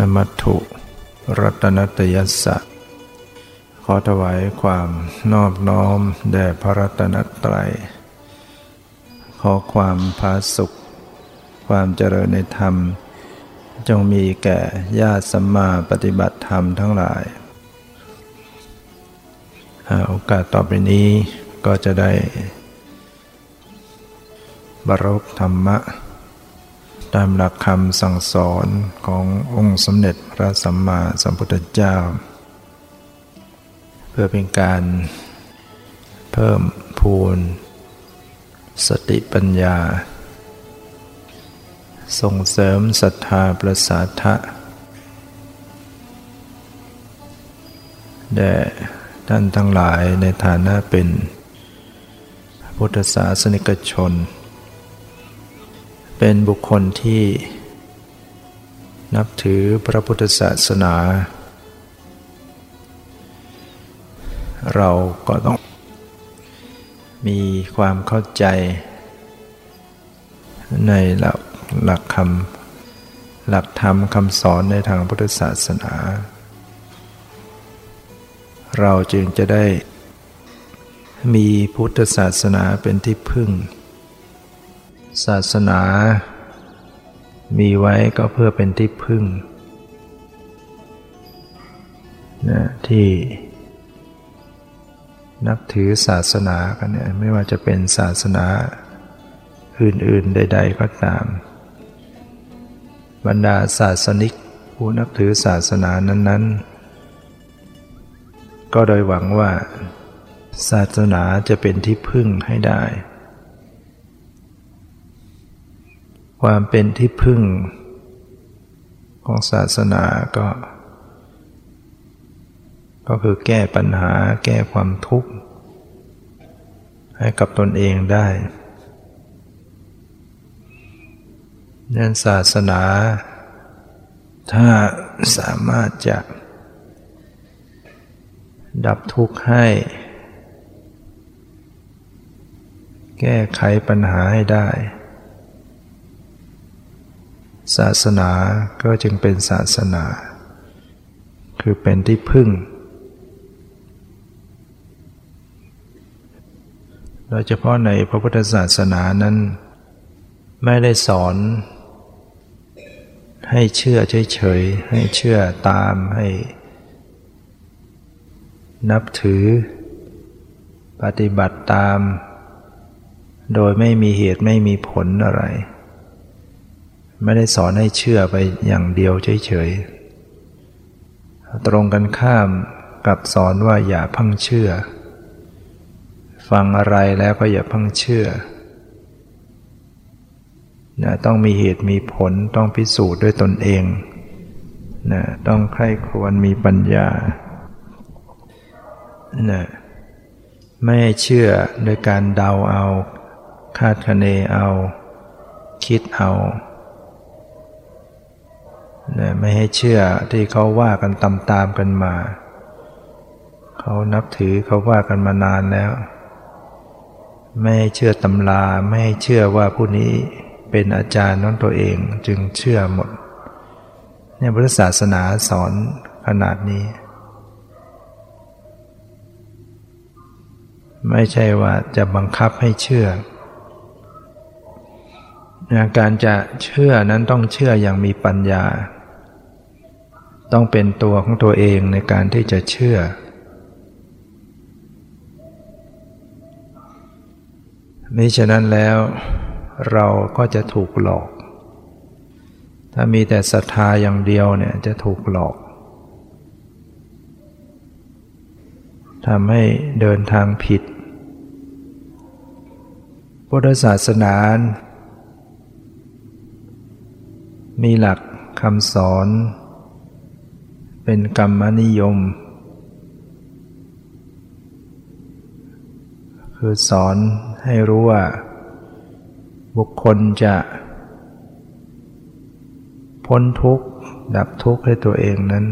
นมัตถุรัตนตยัสสะขอถวายความนอบน้อมแด่พระรัตนตรัย ขอความพาสุข ความเจริญในธรรม จงมีแก่ญาติสัมมาปฏิบัติธรรมทั้งหลาย โอกาสต่อไปนี้ก็จะได้ บรรพธรรมะ ตามหลักคำสั่งสอนขององค์สมเด็จพระสัมมาสัมพุทธเจ้า เพื่อเป็นการเพิ่มพูน สติปัญญา ส่งเสริมศรัทธาประสาทะแด่ท่านทั้งหลายในฐานะเป็น พุทธศาสนิกชน เป็นบุคคลที่ นับถือพระพุทธศาสนา เราก็ต้อง มีความเข้าใจ ในหลักหลักคำหลักธรรมคำสอนในทางพุทธศาสนา เราจึงจะได้มีพุทธศาสนาเป็นที่พึ่ง ศาสนา มีไว้ก็เพื่อเป็นที่พึ่งนะที่นับถือศาสนากันเนี่ยไม่ว่าจะเป็นศาสนาอื่นๆใด ๆ ก็ตาม บรรดาศาสนิก ผู้นับถือศาสนานั้น ๆ ก็โดยหวังว่า ศาสนาจะเป็นที่พึ่งให้ได้ ความเป็นที่พึ่งของศาสนาก็ ก็คือแก้ปัญหาแก้ความทุกข์ ให้กับตนเองได้นั่นศาสนา ถ้าสามารถจะ ดับทุกข์ให้ แก้ไขปัญหาให้ได้ ศาสนาก็จึงเป็นศาสนา คือเป็นที่พึ่ง โดยเฉพาะในพระพุทธศาสนานั้น ไม่ได้สอน ให้เชื่อเฉยๆ ให้เชื่อตามให้ นับถือ ปฏิบัติตาม โดยไม่มีเหตุไม่มีผลอะไร ไม่ได้สอนให้เชื่อไปอย่างเดียวเฉยๆ ตรงกันข้ามกับสอนว่าอย่าพังเชื่อ ฟังอะไรแล้วก็อย่าพังเชื่อนะต้องมีเหตุมีผลต้องพิสูจน์ด้วยตนเองนะต้องใคร่ควรมีปัญญานะไม่เชื่อโดยการเดาเอา คาดคะเนเอา คิดเอา นะไม่ให้เชื่อที่เขาว่ากันตามกันมา เขานับถือเขาว่ากันมานานแล้ว ไม่ให้เชื่อตำราไม่ให้เชื่อว่าผู้นี้เป็นอาจารย์น้องตัวเองจึงเชื่อหมดเนี่ยพุทธศาสนาสอนขนาดนี้ ไม่ใช่ว่าจะบังคับให้เชื่อการจะเชื่อนั้นต้องเชื่ออย่างมีปัญญา ต้องเป็นตัวของตัวเองในการที่จะเชื่อ มิฉะนั้นแล้วเราก็จะถูกหลอก ถ้ามีแต่ศรัทธาอย่างเดียวเนี่ยจะถูกหลอกทำให้เดินทางผิด พุทธศาสนา มีหลักคำสอน เป็นกรรมนิยม คือสอนให้รู้ว่า บุคคลจะ พ้นทุกข์ ดับทุกข์ให้ตัวเองนั้น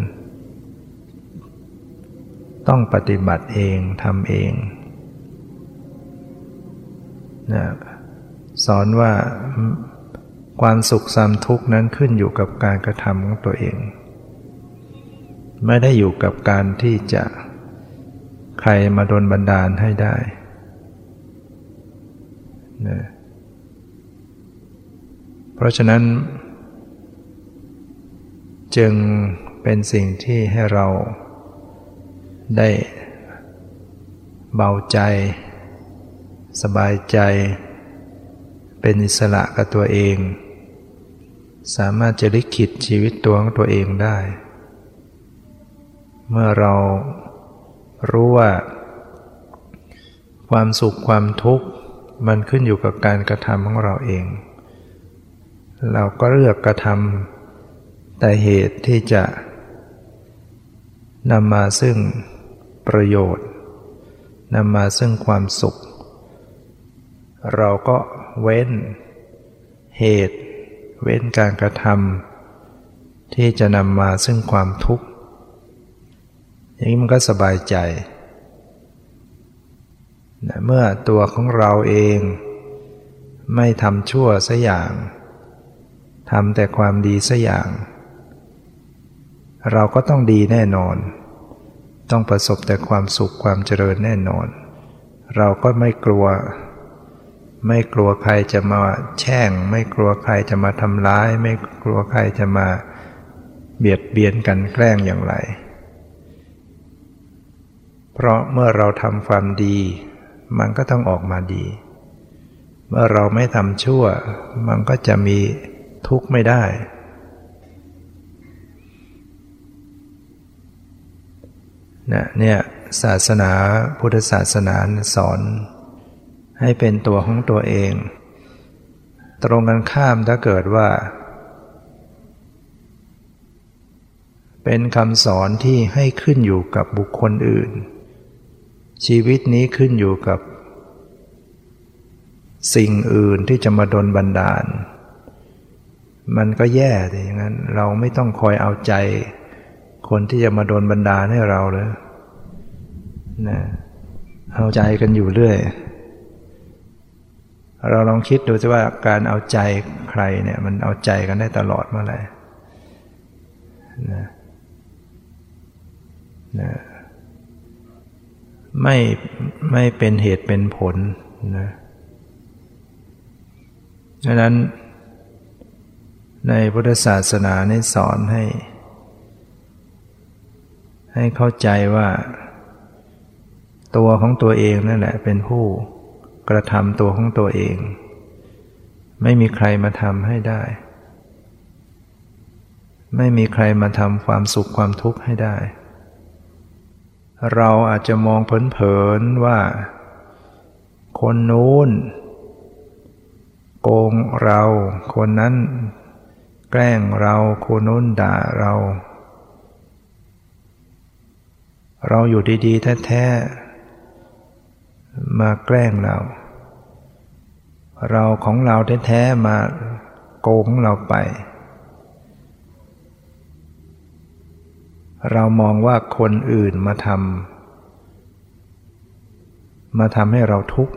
ต้องปฏิบัติเองทำเองนะสอนว่าความสุขสามทุกข์นั้นขึ้นอยู่กับการกระทำของตัวเอง ไม่ได้อยู่กับการที่จะใครมาดนบันดาลให้ได้นะเพราะฉะนั้น จึงเป็นสิ่งที่ให้เราได้เบาใจ สบายใจ เป็นอิสระกับตัวเอง สามารถจะลิขิตชีวิตตัวของตัวเองได้ เมื่อเรารู้ว่า ความสุขความทุกข์มันขึ้นอยู่กับการกระทำของเราเอง เราก็เลือกกระทำแต่เหตุที่จะนำมาซึ่งประโยชน์นำมาซึ่งความสุข เราก็เว้นเหตุ เว้นการกระทำที่จะนำมาซึ่งความทุกข์ อย่างนี้มันก็สบายใจนะเมื่อตัวของเราเองไม่ทำชั่วสัอย่างทำแต่ความดีสัอย่าง เราก็ต้องดีแน่นอน ต้องประสบแต่ความสุขความเจริญแน่นอน เราก็ไม่กลัว ไม่กลัวใครจะมาแช่ง ไม่กลัวใครจะมาทำร้าย ไม่กลัวใครจะมาเบียดเบียนกันแกล้งอย่างไร เพราะเมื่อเราทำความดี มันก็ต้องออกมาดี เมื่อเราไม่ทำชั่ว มันก็จะมีทุกข์ไม่ได้ นะเนี่ยศาสนาพุทธศาสนาสอน ให้เป็นตัวของตัวเอง ตรงกันข้ามถ้าเกิดว่า เป็นคำสอนที่ให้ขึ้นอยู่กับบุคคลอื่น ชีวิตนี้ขึ้นอยู่กับ สิ่งอื่นที่จะมาดนบันดาล มันก็แย่แต่อย่างนั้น เราไม่ต้องคอยเอาใจ คนที่จะมาโดนบันดาลให้เราเลยนะเอาใจกันอยู่เรื่อย เราลองคิดดูสิว่าการเอาใจใครเนี่ย มันเอาใจกันได้ตลอดเมื่อไหร่นะนะ ไม่ไม่เป็นเหตุเป็นผลนะดังนั้น ในพุทธศาสนาในสอนให้ ให้เข้าใจว่า ตัวของตัวเองนั่นแหละ เป็นผู้กระทำตัวของตัวเอง ไม่มีใครมาทำให้ได้ ไม่มีใครมาทำความสุขความทุกข์ให้ได้ เราอาจจะมองเผินๆว่า คนนู้นโกงเรา คนนั้น แกล้งเรา คนนู้นด่าเรา เราอยู่ดีๆแท้ๆมาแกล้งเรา เราของเราแท้ๆมาโกงเราไป เรามองว่าคนอื่นมาทำมาทำให้เราทุกข์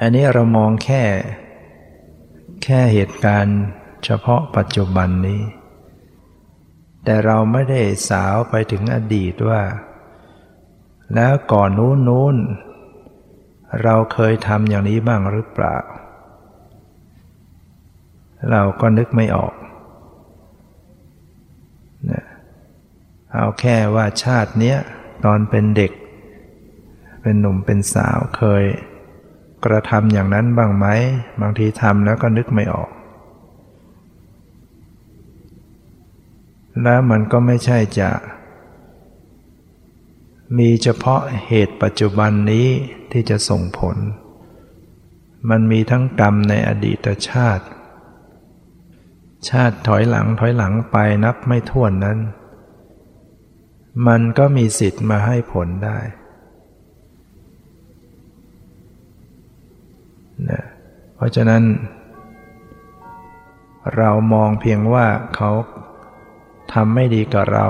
อันนี้เรามองแค่ แค่เหตุการณ์เฉพาะปัจจุบันนี้ แต่เราไม่ได้สาวไปถึงอดีตว่า แล้วก่อนนู้นนู้นเราเคยทำอย่างนี้บ้างหรือเปล่า เราก็นึกไม่ออกนะ เอาแค่ว่าชาติเนี้ยตอนเป็นเด็ก เป็นหนุ่มเป็นสาวเคย กระทำอย่างนั้นบ้างไหมบางทีทำแล้วก็นึกไม่ออก แล้วมันก็ไม่ใช่จะ มีเฉพาะเหตุปัจจุบันนี้ที่จะส่งผล มันมีทั้งกรรมในอดีตชาติ ชาติถอยหลังถอยหลังไปนับไม่ถ้วนนั้น มันก็มีสิทธิ์มาให้ผลได้นะเพราะฉะนั้น เรามองเพียงว่าเขาทำไม่ดีกับเรา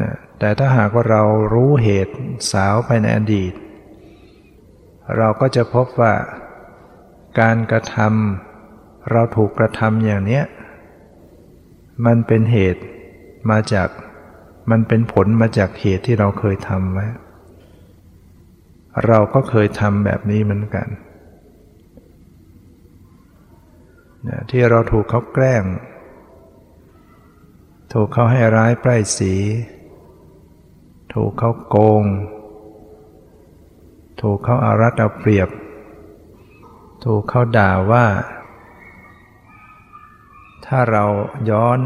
นะแต่ถ้าหากว่าเรารู้เหตุสาวไปในอดีต เราก็จะพบว่าการกระทำเราถูกกระทำอย่างเนี้ย มันเป็นเหตุมาจาก มันเป็นผลมาจากเหตุที่เราเคยทำไว้ เราก็เคยทำแบบนี้เหมือนกันที่เราถูกเขาแกล้ง ถูกเขาให้ร้ายป้ายสี ถูกเขาโกง ถูกเขาอารัดเอาเปรียบ ถูกเขาด่าว่า ถ้าเราย้อน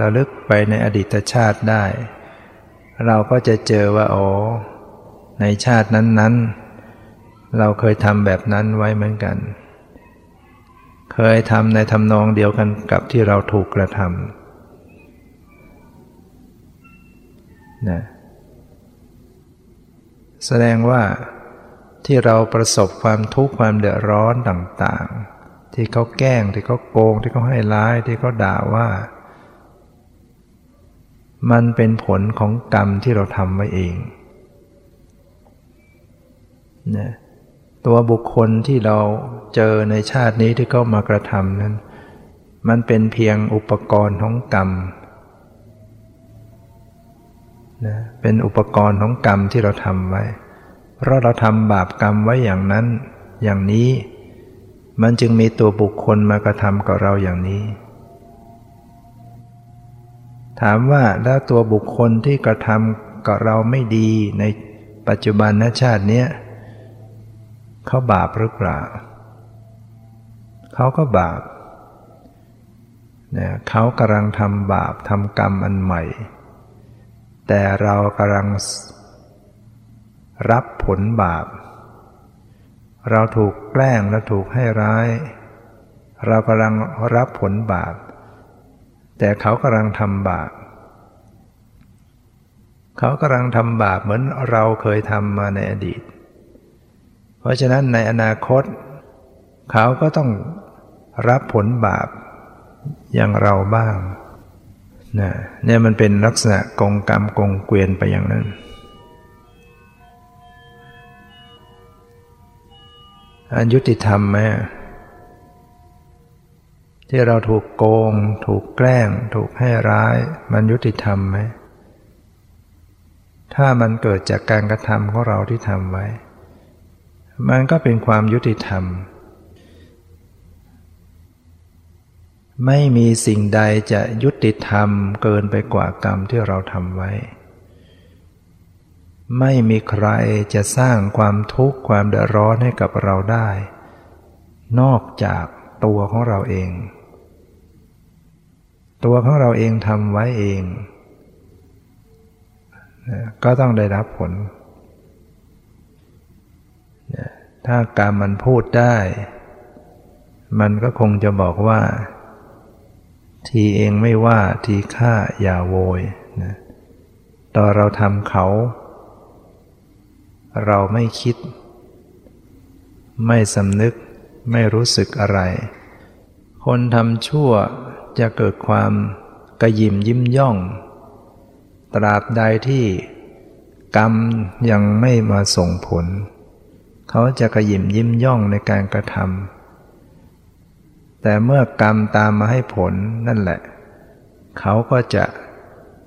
ระลึกไปในอดีตชาติได้ เราก็จะเจอว่าโอ้ในชาตินั้นๆ เราเคยทำแบบนั้นไว้เหมือนกัน เคยทำในทำนองเดียวกันกับที่เราถูกกระทำนะแสดงว่าที่เราประสบความทุกข์ความเดือดร้อนต่างๆ ที่เขาแกล้งที่เขาโกงที่เขาให้ร้ายที่เขาด่าว่า มันเป็นผลของกรรมที่เราทำไว้เองนะตัวบุคคลที่เราเจอในชาตินี้ที่เขามากระทำนั้น มันเป็นเพียงอุปกรณ์ของกรรมนะเป็นอุปกรณ์ของกรรมที่เราทำไว้ เพราะเราทำบาปกรรมไว้อย่างนั้นอย่างนี้ มันจึงมีตัวบุคคลมากระทำกับเราอย่างนี้ ถามว่าแล้วตัวบุคคลที่กระทำกับเราไม่ดีในปัจจุบันนชาตินี้เขาบาปหรือเปล่าเขาก็บาปเนี่ยเขากำลังทำบาปทำกรรมอันใหม่ แต่เรากำลังรับผลบาป เราถูกแกล้งและถูกให้ร้าย เรากำลังรับผลบาป แต่เขากำลังทำบาป เขากำลังทำบาปเหมือนเราเคยทำมาในอดีต เพราะฉะนั้นในอนาคต เขาก็ต้องรับผลบาปอย่างเราบ้างนะเนี่ยมันเป็นลักษณะกงกรรมกงเกวียนไปอย่างนั้น อันยุติธรรมไหมที่เราถูกโกง ถูกแกล้ง ถูกให้ร้าย มันยุติธรรมไหมถ้ามันเกิดจากการกระทำของเราที่ทำไว้ มันก็เป็นความยุติธรรม ไม่มีสิ่งใดจะยุติธรรมเกินไปกว่ากรรมที่เราทำไว้ ไม่มีใครจะสร้างความทุกข์ความเดือดร้อนให้กับเราได้ นอกจากตัวของเราเอง ตัวของเราเองทำไว้เอง ก็ต้องได้รับผล ถ้ากรรมมันพูดได้ มันก็คงจะบอกว่า ทีเองไม่ว่าทีฆ่าอย่าโวยนะตอนเราทำเขา เราไม่คิด ไม่สำนึกไม่รู้สึกอะไร คนทำชั่วจะเกิดความกระยิมยิ้มย่อง ตราบใดที่กรรมยังไม่มาส่งผล เขาจะกระยิมยิ้มย่องในการกระทำแต่เมื่อกรรมตามมาให้ผลนั่นแหละ เขาก็จะ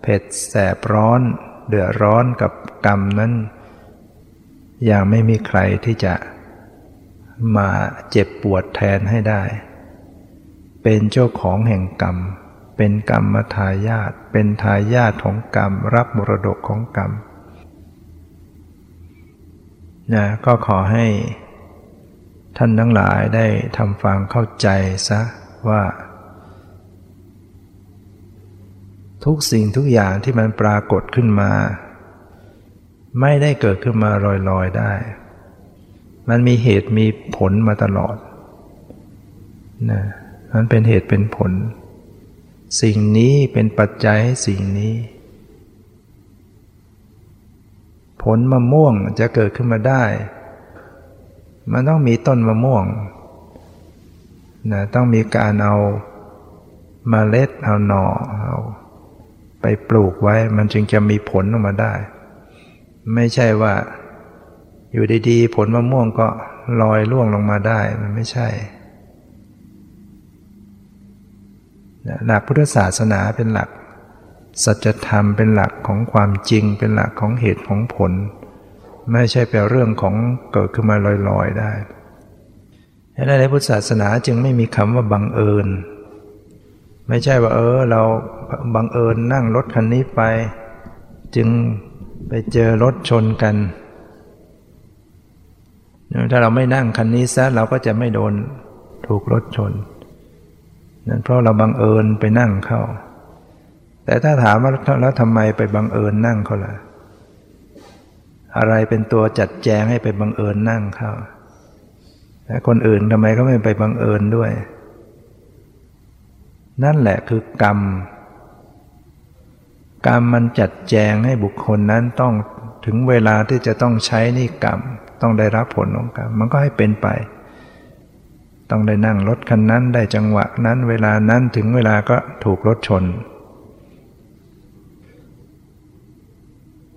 เผ็ดแสบร้อน เดือดร้อนกับกรรมนั้น ย่างไม่มีใครที่จะมาเจ็บปวดแทนให้ได้ เป็นเจ้าของแห่งกรรม เป็นกรรมทายาทเป็นทายาทของกรรม รับมรดกของกรรมนะก็ขอให้ท่านทั้งหลายได้ทำฟังเข้าใจซะว่า ทุกสิ่งทุกอย่างที่มันปรากฏขึ้นมา ไม่ได้เกิดขึ้นมาลอยๆได้ มันมีเหตุมีผลมาตลอดนะมันเป็นเหตุเป็นผล สิ่งนี้เป็นปัจจัยให้สิ่งนี้ ผลมะม่วงจะเกิดขึ้นมาได้ มันต้องมีต้นมะม่วงนะต้องมีการเอามาเมล็ดเอาหน่อเอาไปปลูกไว้มันจึงจะมีผลออกมาได้ ไม่ใช่ว่า อยู่ดีๆ ผลมะม่วงก็ลอยล่วงลงมาได้ มันไม่ใช่ หลักพุทธศาสนาเป็นหลัก สัจธรรมเป็นหลักของความจริง เป็นหลักของเหตุของผล ไม่ใช่เป็นเรื่องของเกิดขึ้นมาลอยๆได้ดังนั้นในพุทธศาสนาจึงไม่มีคำว่าบังเอิญ ไม่ใช่ว่าเออ เราบังเอิญนั่งรถคันนี้ไป จึง ไปเจอรถชนกัน ถ้าเราไม่นั่งคันนี้ซะเราก็จะไม่โดนถูกรถชน นั่นเพราะเราบังเอิญไปนั่งเข้า แต่ถ้าถามว่าแล้วทำไมไปบังเอิญนั่งเขาล่ะ อะไรเป็นตัวจัดแจงให้ไปบังเอิญนั่งเข้าแต่คนอื่นทำไมก็ไม่ไปบังเอิญด้วย นั่นแหละคือกรรม กรรมมันจัดแจงให้บุคคลนั้นต้องถึงเวลาที่จะต้องใช้นี่กรรม ต้องได้รับผลของกรรม มันก็ให้เป็นไป ต้องได้นั่งรถคันนั้นได้จังหวะนั้น เวลานั้นถึงเวลาก็ถูกรถชน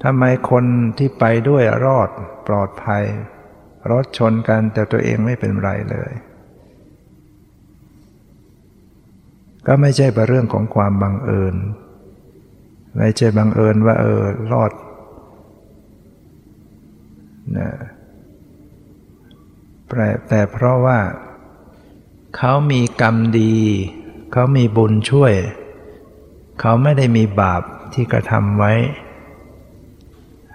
ทำไมคนที่ไปด้วยรอดปลอดภัย รถชนกันแต่ตัวเองไม่เป็นไรเลย ก็ไม่ใช่เป็นเรื่องของความบังเอิญ ไม่ใช่บังเอิญว่า เออรอดนะแต่เพราะว่า เขามีกรรมดี เขามีบุญช่วย เขาไม่ได้มีบาปที่กระทำไว้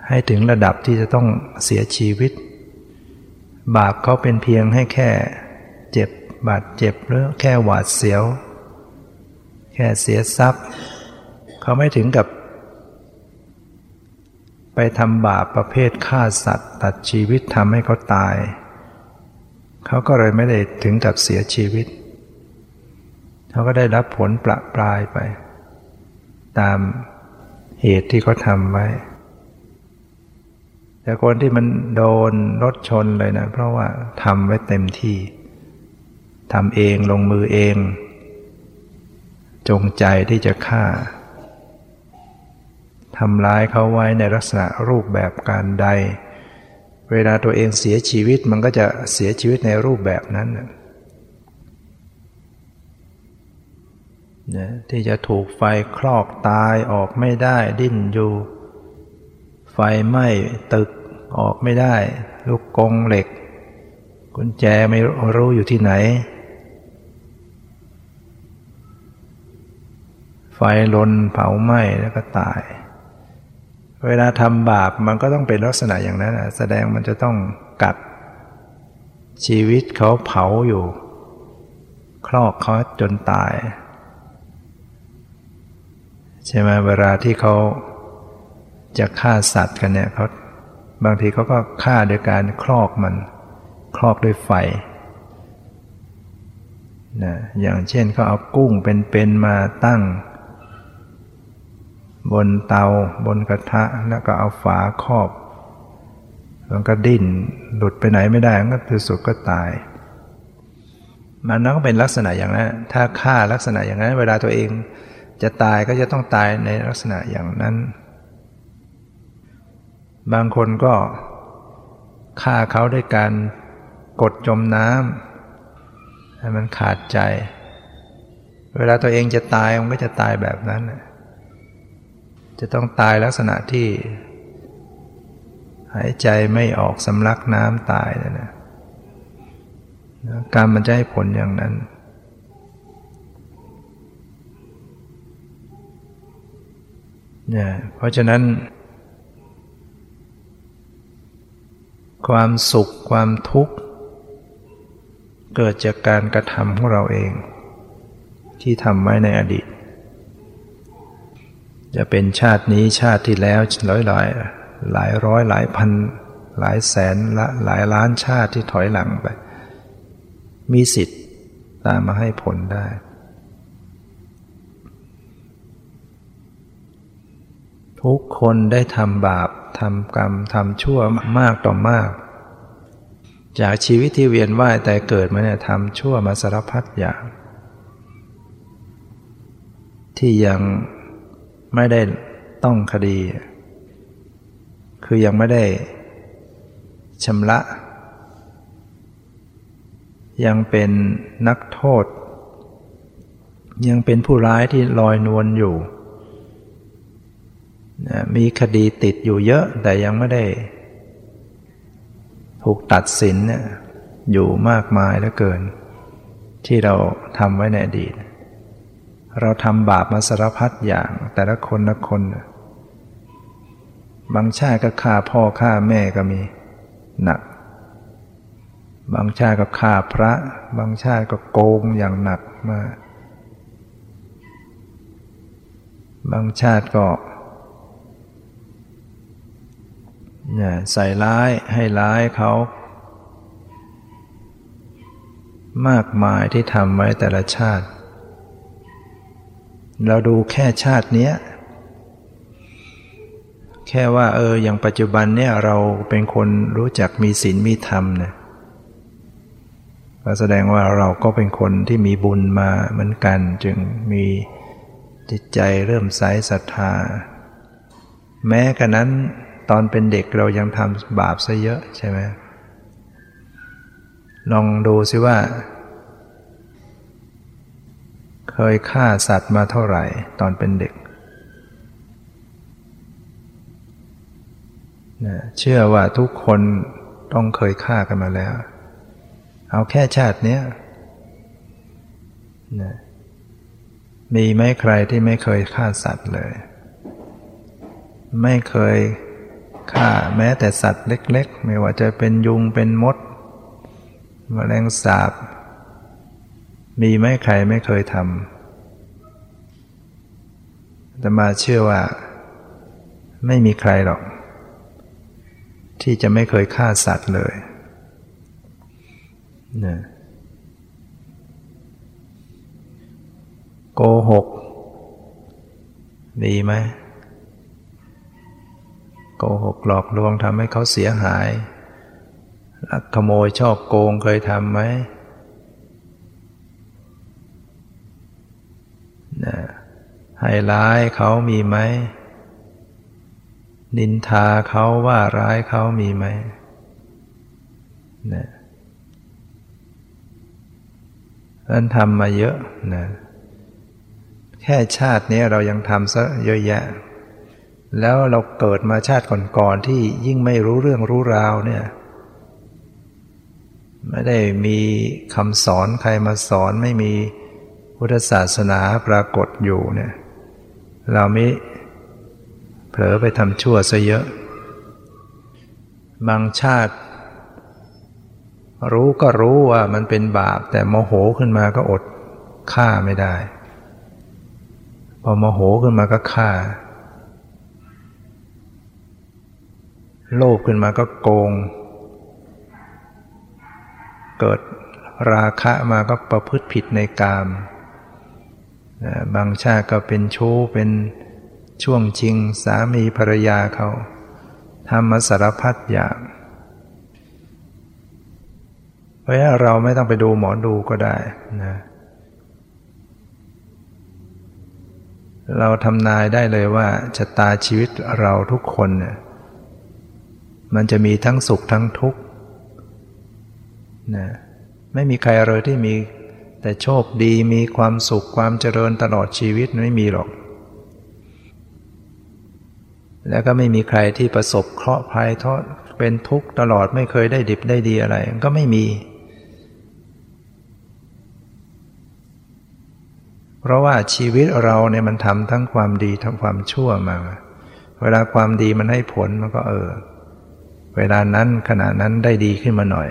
ให้ถึงระดับที่จะต้องเสียชีวิต บาปเขาเป็นเพียงให้แค่เจ็บบาดเจ็บหรือแค่หวาดเสียว แค่เสียทรัพย์ เขาไม่ถึงกับ ไปทำบาปประเภทฆ่าสัตว์ ตัดชีวิตทำให้เขาตาย เขาก็เลยไม่ได้ถึงกับเสียชีวิต เขาก็ได้รับผลประปรายไป ตามเหตุที่เขาทำไว้ แต่คนที่มันโดนรถชนเลยนะ เพราะว่าทำไว้เต็มที่ทำเองลงมือเอง จงใจที่จะฆ่า ทำร้ายเขาไว้ในลักษณะรูปแบบการใด เวลาตัวเองเสียชีวิตมันก็จะเสียชีวิตในรูปแบบนั้นนะที่จะถูกไฟคลอกตายออกไม่ได้ดิ้นอยู่ ไฟไหม้ตึกออกไม่ได้ ลูกกงเหล็ก กุญแจไม่รู้อยู่ที่ไหน ไฟลนเผาไหม้แล้วก็ตาย เวลาทำบาปมันก็ต้องเป็นลักษณะอย่างนั้นแสดงมันจะต้องกัด ชีวิตเขาเผาอยู่ คลอกเขาจนตาย ใช่ไหมเวลาที่เขาจะฆ่าสัตว์กันเนี่ยเขาบางทีเขาก็ฆ่าโดยการคลอกมัน คลอกด้วยไฟนะอย่างเช่นเขาเอากุ้งเป็นๆมาตั้ง บนเตาบนกระทะแล้วก็เอาฝาครอบมันก็ดิ้นหลุดไปไหนไม่ได้ก็คือสุดก็ตาย มันนั่นก็เป็นลักษณะอย่างนั้น ถ้าฆ่าลักษณะอย่างนั้น เวลาตัวเองจะตายก็จะต้องตายในลักษณะอย่างนั้น บางคนก็ฆ่าเขาด้วยการกดจมน้ำให้มันขาดใจ เวลาตัวเองจะตายมันก็จะตายแบบนั้น จะต้องตายลักษณะที่ หายใจไม่ออกสำลักน้ำตายนะนะการมันจะให้ผลอย่างนั้น เนี่ย เพราะฉะนั้น ความสุขความทุกข์ เกิดจากการกระทำของเราเอง ที่ทำไว้ในอดีต จะเป็นชาตินี้ชาติที่แล้วร้อยหลายหลายร้อยหลายพัน หลายแสนละหลายล้านชาติที่ถอยหลังไป มีสิทธิ์ตามมาให้ผลได้ ทุกคนได้ทำบาปทำกรรมทำชั่วมากต่อมาก จากชีวิตที่เวียนว่ายแต่เกิดมาเนี่ยทำชั่วมาสารพัดอย่าง ที่ยัง ไม่ได้ต้องคดี คือยังไม่ได้ชำระ ยังเป็นนักโทษ ยังเป็นผู้ร้ายที่ลอยนวลอยู่ มีคดีติดอยู่เยอะ แต่ยังไม่ได้ถูกตัดสินเนี่ยอยู่มากมายเหลือเกิน ที่เราทำไว้ในอดีต เราทำบาปมาสารพัดอย่าง แต่ละคนละคน บางชาติก็ฆ่าพ่อฆ่าแม่ก็มี หนัก บางชาติก็ฆ่าพระ บางชาติก็โกงอย่างหนักมาก บางชาติก็เนี่ยใส่ร้ายให้ร้ายเขา มากมายที่ทำไว้แต่ละชาติ เราดูแค่ชาตินี้แค่ว่าเอออย่างปัจจุบันเนี่ยเราเป็นคนรู้จักมีศีลมีธรรมเนี่ยก็แสดงว่าเราก็เป็นคนที่มีบุญมาเหมือนกัน จึงมีจิตใจเริ่มใสศรัทธา แม้กระนั้นตอนเป็นเด็กเรายังทำบาปซะเยอะใช่ไหมลองดูซิว่า เคยฆ่าสัตว์มาเท่าไหร่ตอนเป็นเด็ก เชื่อว่าทุกคนต้องเคยฆ่ากันมาแล้ว เอาแค่ชาติเนี้ยมีไหมใครที่ไม่เคยฆ่าสัตว์เลย ไม่เคยฆ่าแม้แต่สัตว์เล็ก ๆ ไม่ว่าจะเป็นยุงเป็นมดมแมลงสาบ มีไหมใครไม่เคยทำแต่มาเชื่อว่า ไม่มีใครหรอก ที่จะไม่เคยฆ่าสัตว์เลยนะโกหก มีไหมโกหกหลอกลวงทำให้เขาเสียหายลักขโมยชอบโกงเคยทำไหม นะให้ร้ายเขามีไหม นินทาเขาว่าร้ายเขามีไหมนะนั่นทำมาเยอะนะแค่ชาตินี้เรายังทำซะเยอะแยะ แล้วเราเกิดมาชาติก่อนๆที่ยิ่งไม่รู้เรื่องรู้ราวเนี่ยไม่ได้มีคำสอนใครมาสอนไม่มี พุทธศาสนาปรากฏอยู่เนี่ยเราไม่เผลอไปทำชั่วซะเยอะ บางชาติ รู้ก็รู้ว่ามันเป็นบาป แต่โมโหขึ้นมาก็อดฆ่าไม่ได้ พอโมโหขึ้นมาก็ฆ่า โลภขึ้นมาก็โกง เกิดราคะมาก็ประพฤติผิดในกาม บางชาติก็เป็นชู้เป็นช่วงชิงสามีภรรยาเขาทำมาสารพัดอย่าง เพราะเราไม่ต้องไปดูหมอดูก็ได้นะเราทำนายได้เลยว่าชะตาชีวิตเราทุกคนเนี่ยมันจะมีทั้งสุขทั้งทุกข์นะไม่มีใครเลยที่มี แต่โชคดีมีความสุขความเจริญตลอดชีวิตไม่มีหรอก แล้วก็ไม่มีใครที่ประสบเคราะห์ภัยทอดเป็นทุกข์ตลอดไม่เคยได้ดิบได้ดีอะไร ก็ไม่มี เพราะว่าชีวิตเราเนี่ยมันทำทั้งความดีทั้งความชั่วมา เวลาความดีมันให้ผลมันก็เออ เวลานั้นขณะนั้นได้ดีขึ้นมาหน่อย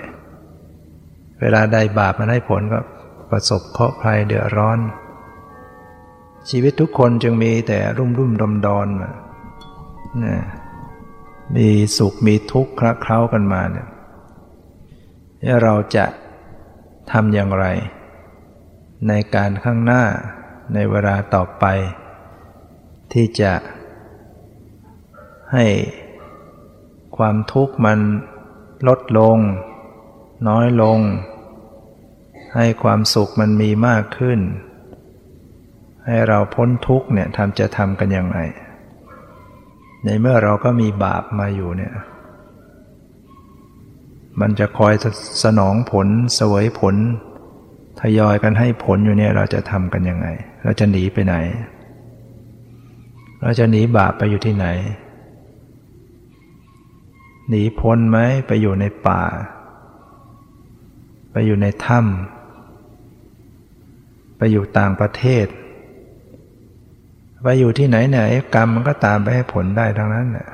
เวลาใดบาปมันให้ผลก็ ประสบเคราะห์ภัยเดือดร้อน ชีวิตทุกคนจึงมีแต่รุ่มรุ่มดมดอนมามีสุขมีทุกข์คละเคล้ากันมาเนี่ยเราจะทำอย่างไร ในการข้างหน้าในเวลาต่อไป ที่จะให้ความทุกข์มันลดลง น้อยลง ให้ความสุขมันมีมากขึ้น ให้เราพ้นทุกเนี่ยทำจะทำกันอย่างไร ในเมื่อเราก็มีบาปมาอยู่เนี่ยมันจะคอยสนองผลสวยผล ทยอยกันให้ผลอยู่เนี่ยเราจะทำกันยังไง เราจะหนีไปไหน เราจะหนีบาปไปอยู่ที่ไหน หนีพ้นไหมไปอยู่ในป่า ไปอยู่ในถ้ำ อยู่ต่างประเทศ ไปอยู่ที่ไหนไหนกรรมมันก็ตามไปให้ผลได้ทั้งนั้นน่ะ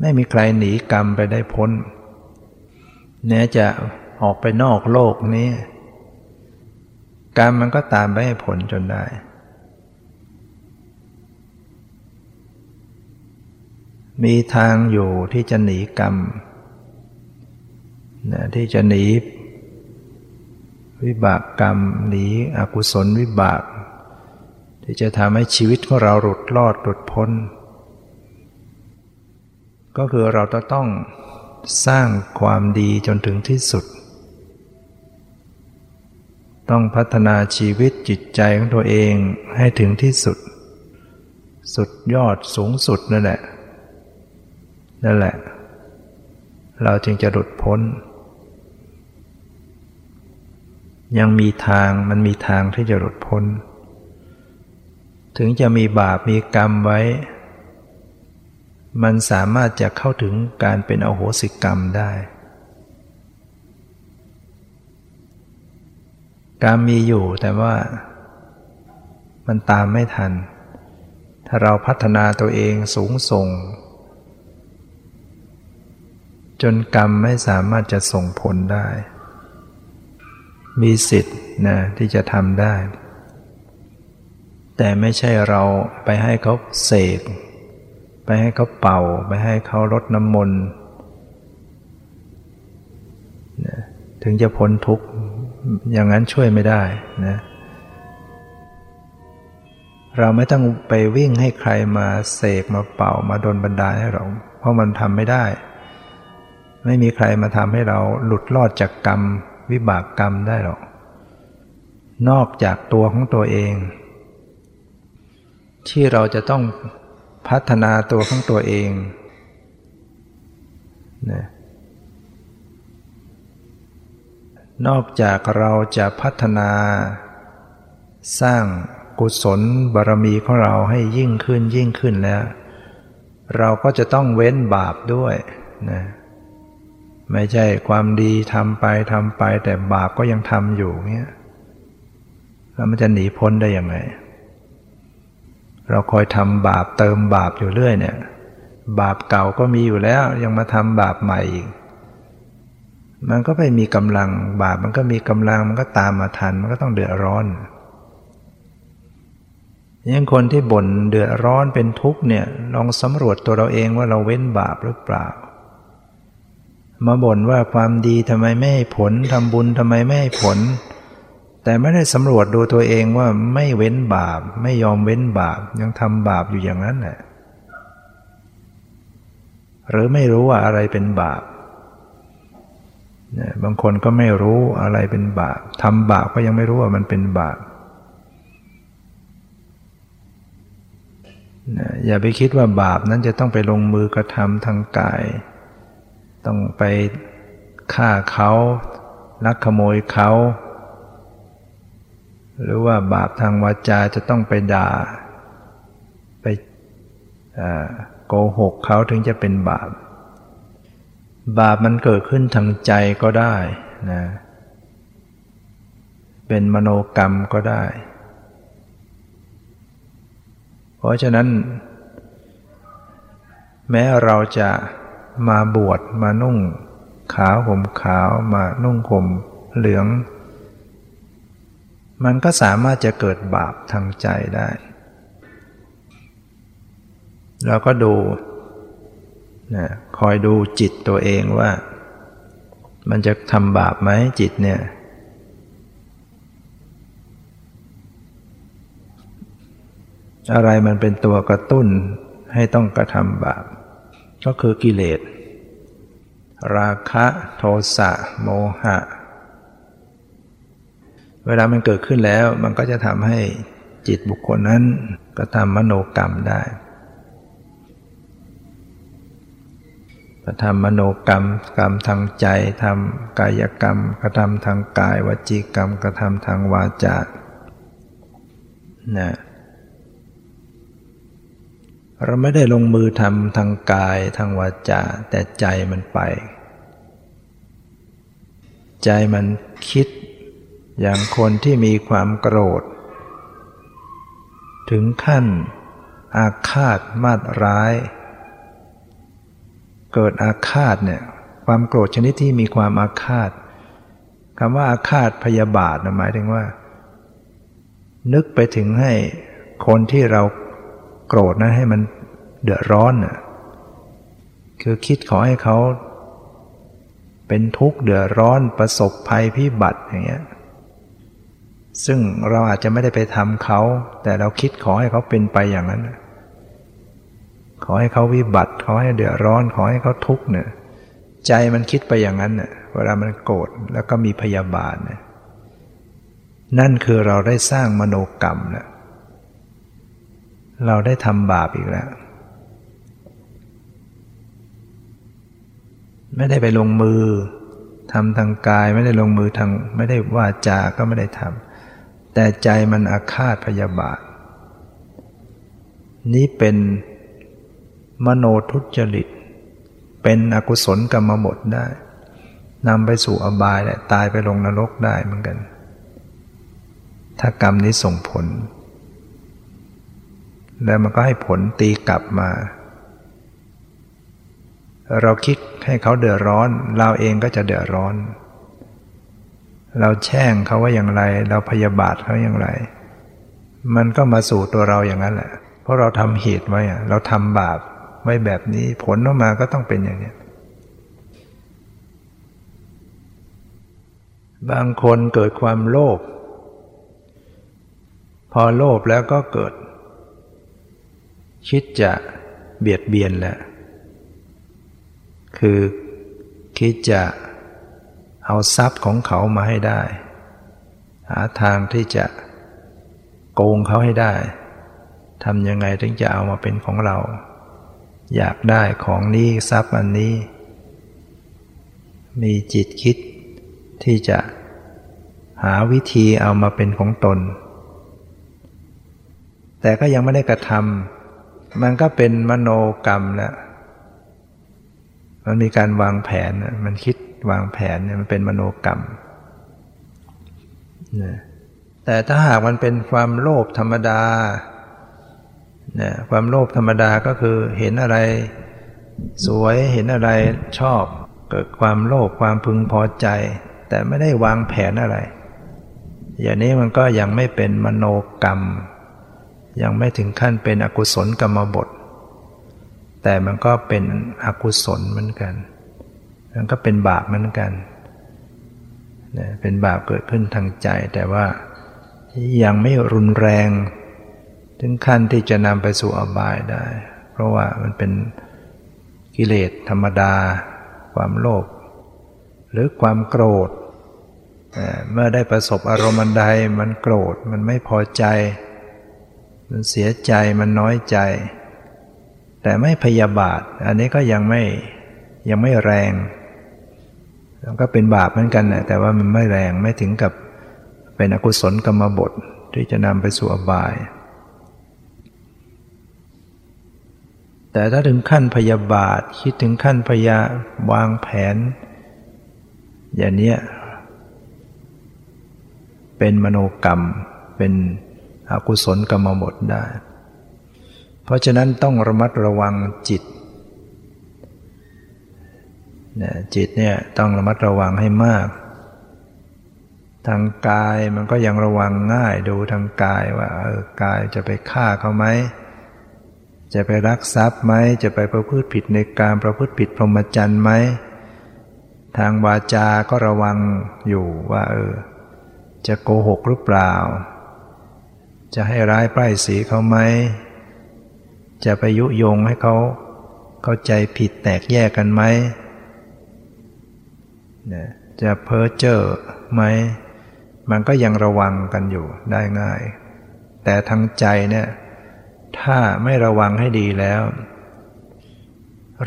ไม่มีใครหนีกรรมไปได้พ้นแม้จะออกไปนอกโลกนี้ กรรมมันก็ตามไปให้ผลจนได้ มีทางอยู่ที่จะหนีกรรมนะที่จะหนี วิบากกรรมหนีอกุศลวิบาก ที่จะทำให้ชีวิตของเราหลุดรอดหลุดพ้น ก็คือเราจะต้องสร้างความดีจนถึงที่สุด ต้องพัฒนาชีวิตจิตใจของตัวเองให้ถึงที่สุด สุดยอดสูงสุดนั่นแหละ นั่นแหละ เราจึงจะหลุดพ้น ยังมีทางมันมีทางที่จะหลุดพ้น ถึงจะมีบาปมีกรรมไว้ มันสามารถจะเข้าถึงการเป็นอโหสิกรรมได้ การมีอยู่แต่ว่า มันตามไม่ทัน ถ้าเราพัฒนาตัวเองสูงส่ง จนกรรมไม่สามารถจะส่งผลได้ มีสิทธิ์นะที่จะทำได้ แต่ไม่ใช่เราไปให้เขาเสก ไปให้เขาเป่า ไปให้เขาลดน้ำมนต์ถึงจะพ้นทุกข์ อย่างนั้นช่วยไม่ได้นะเราไม่ต้องไปวิ่งให้ใครมาเสกมาเป่ามาดนบันดาลให้เรา เพราะมันทำไม่ได้ ไม่มีใครมาทำให้เราหลุดรอดจากกรรม วิบากกรรมได้หรอก นอกจากตัวของตัวเอง ที่เราจะต้องพัฒนาตัวของตัวเองนะนอกจากเราจะพัฒนา สร้างกุศลบารมีของเราให้ยิ่งขึ้นยิ่งขึ้นแล้ว เราก็จะต้องเว้นบาปด้วยนะ ไม่ใช่ความดีทำไปทำไป แต่บาปก็ยังทำอยู่เงี้ยแล้วมันจะหนีพ้นได้ยังไง เราคอยทำบาปเติมบาปอยู่เรื่อยเนี่ย บาปเก่าก็มีอยู่แล้ว ยังมาทำบาปใหม่อีกมันก็ไม่มีกำลังบาปมันก็มีกำลังมันก็ตามมาทันมันก็ต้องเดือดร้อนยังคนที่บ่นเดือดร้อนเป็นทุกข์เนี่ย ลองสำรวจตัวเราเองว่าเราเว้นบาปหรือเปล่า มาบ่นว่าความดีทำไมไม่ให้ผลทำบุญทำไมไม่ให้ผล แต่ไม่ได้สำรวจดูตัวเองว่าไม่เว้นบาป ไม่ยอมเว้นบาป ยังทำบาปอยู่อย่างนั้นแหละหรือไม่รู้ว่าอะไรเป็นบาปบางคนก็ไม่รู้อะไรเป็นบาปทำบาปก็ยังไม่รู้ว่ามันเป็นบาปอย่าไปคิดว่าบาปนั้นจะต้องไปลงมือกระทำทางกาย ต้องไปฆ่าเขาลักขโมยเขา หรือว่าบาปทางวาจาจะต้องไปด่า ไปโกหกเขาถึงจะเป็นบาป บาปมันเกิดขึ้นทางใจก็ได้นะเป็นมโนกรรมก็ได้ เพราะฉะนั้น แม้เราจะ มาบวชมานุ่ง ขาวห่มขาวมานุ่งห่มเหลือง มันก็สามารถจะเกิดบาปทางใจได้ เราก็ดูนะคอยดูจิตตัวเองว่า มันจะทำบาปไหมจิตเนี่ย อะไรมันเป็นตัวกระตุ้นให้ต้องกระทำบาป ก็คือกิเลส ราคะโทสะโมหะ เวลามันเกิดขึ้นแล้วมันก็จะทำให้จิตบุคคลนั้นกระทำมโนกรรมได้เพระทำมโนกรรมกรรมทางใจทำกายกรรม กระทำทางกายวจีกรรม กระทำทางวาจานะ เราไม่ได้ลงมือทำทางกายทางวาจา แต่ใจมันไป ใจมันคิดอย่างคนที่มีความโกรธ ถึงขั้นอาฆาตมาดร้าย เกิดอาฆาตเนี่ยความโกรธชนิดที่มีความอาฆาตคำว่าอาฆาตพยาบาทหมายถึงว่า นึกไปถึงให้คนที่เรา โกรธนั้นให้มันเดือดร้อนน่ะคือคิดขอให้เขา เป็นทุกข์เดือดร้อนประสบภัยพิบัติอย่างเงี้ยซึ่งเราอาจจะไม่ได้ไปทำเขา แต่เราคิดขอให้เขาเป็นไปอย่างนั้น ขอให้เขาวิบัติขอให้เดือดร้อน ขอให้เขาทุกข์เนี่ยใจมันคิดไปอย่างนั้นเนี่ยเวลามันโกรธแล้วก็มีพยาบาทเนี่ยนั่นคือเราได้สร้างมโนกรรมแล้ว เราได้ทำบาปอีกแล้ว ไม่ได้ไปลงมือทำทางกายไม่ได้ลงมือทางไม่ได้ว่าจาก็ไม่ได้ทำแต่ใจมันอาฆาตพยาบาท นี้เป็นมโนทุจริต เป็นอกุศลกรรมบทได้นำไปสู่อบายและตายไปลงนรกได้เหมือนกัน ถ้ากรรมนี้ส่งผล แล้วมันก็ให้ผลตีกลับมา เราคิดให้เขาเดือดร้อน เราเองก็จะเดือดร้อน เราแช่งเขาว่าอย่างไร เราพยาบาทเขาอย่างไร มันก็มาสู่ตัวเราอย่างนั้นแหละ เพราะเราทำเหตุไว้เราทำบาปไว้แบบนี้ผลออกมาก็ต้องเป็นอย่างนี้บางคนเกิดความโลภพอโลภแล้วก็เกิด คิดจะเบียดเบียนแหละคือคิดจะเอาทรัพย์ของเขามาให้ได้ หาทางที่จะโกงเขาให้ได้ทำยังไงถึงจะเอามาเป็นของเรา อยากได้ของนี้ทรัพย์อันนี้ มีจิตคิดที่จะหาวิธีเอามาเป็นของตน แต่ก็ยังไม่ได้กระทำ มันก็เป็นมโนกรรมแล้วมันมีการวางแผน มันคิดวางแผนเนี่ยมันเป็นมโนกรรมนะแต่ถ้าหากมันเป็นความโลภธรรมดาเนี่ยความโลภธรรมดาก็คือเห็นอะไรสวยเห็นอะไรชอบ เกิดความโลภความพึงพอใจ แต่ไม่ได้วางแผนอะไร อย่างนี้มันก็ยังไม่เป็นมโนกรรม ยังไม่ถึงขั้นเป็นอกุศลกรรมบท แต่มันก็เป็นอกุศลเหมือนกัน มันก็เป็นบาปเหมือนกันเป็นบาปเกิดขึ้นทางใจ แต่ว่ายังไม่รุนแรง ถึงขั้นที่จะนำไปสู่อบายได้ เพราะว่ามันเป็นกิเลสธรรมดา ความโลภหรือความโกรธ เมื่อได้ประสบอารมณ์ใดมันโกรธมันไม่พอใจ มันเสียใจมันน้อยใจ แต่ไม่พยาบาท อันนี้ก็ยังไม่ยังไม่แรงมันก็เป็นบาปเหมือนกันนะแต่ว่ามันไม่แรงไม่ถึงกับเป็นอกุศลกรรมบทที่จะนำไปสู่อบาย แต่ถ้าถึงขั้นพยาบาทคิดถึงขั้นพยาวางแผน อย่างนี้เป็นมโนกรรมเป็น อกุศลกรรมบทได้ เพราะฉะนั้นต้องระมัดระวังจิตจิตเนี่ยต้องระมัดระวังให้มาก ทางกายมันก็ยังระวังง่ายดูทางกายว่าเออกายจะไปฆ่าเขาไหมจะไปรักทรัพย์ไหมจะไปประพฤติผิดในการประพฤติผิดพรหมจรรย์ไหมทางวาจาก็ระวังอยู่ว่าเออจะโกหกหรือเปล่า จะให้ร้ายป้ายสีเขาไหม จะไปยุยงให้เขาเข้าใจผิดแตกแยกกันไหมจะเพ้อเจ้อไหม มันก็ยังระวังกันอยู่ได้ง่าย แต่ทางใจเนี่ย ถ้าไม่ระวังให้ดีแล้ว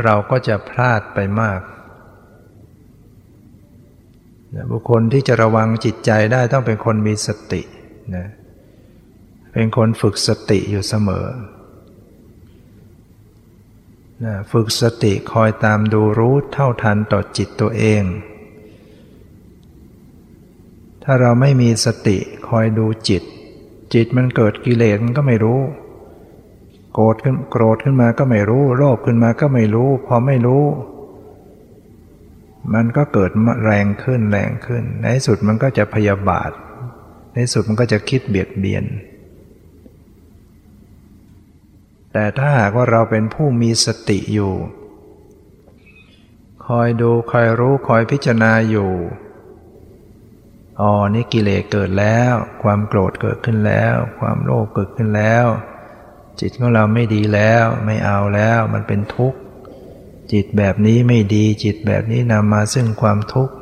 เราก็จะพลาดไปมากบุคคลที่จะระวังจิตใจได้ต้องเป็นคนมีสตินะเป็นคนฝึกสติอยู่เสมอนะฝึกสติคอยตามดูรู้เท่าทันต่อจิตตัวเอง ถ้าเราไม่มีสติคอยดูจิต จิตมันเกิดกิเลสมันก็ไม่รู้ โกรธขึ้นโกรธขึ้นมาก็ไม่รู้ โลภขึ้นมาก็ไม่รู้ พอไม่รู้ มันก็เกิดแรงขึ้นแรงขึ้น ในสุดมันก็จะพยาบาท ในสุดมันก็จะคิดเบียดเบียน แต่ถ้าหากว่าเราเป็นผู้มีสติอยู่ คอยดูคอยรู้คอยพิจารณาอยู่อ๋อนี่กิเลสเกิดแล้ว ความโกรธเกิดขึ้นแล้ว ความโลภเกิดขึ้นแล้ว จิตของเราไม่ดีแล้ว ไม่เอาแล้วมันเป็นทุกข์ จิตแบบนี้ไม่ดีจิตแบบนี้นำมาซึ่งความทุกข์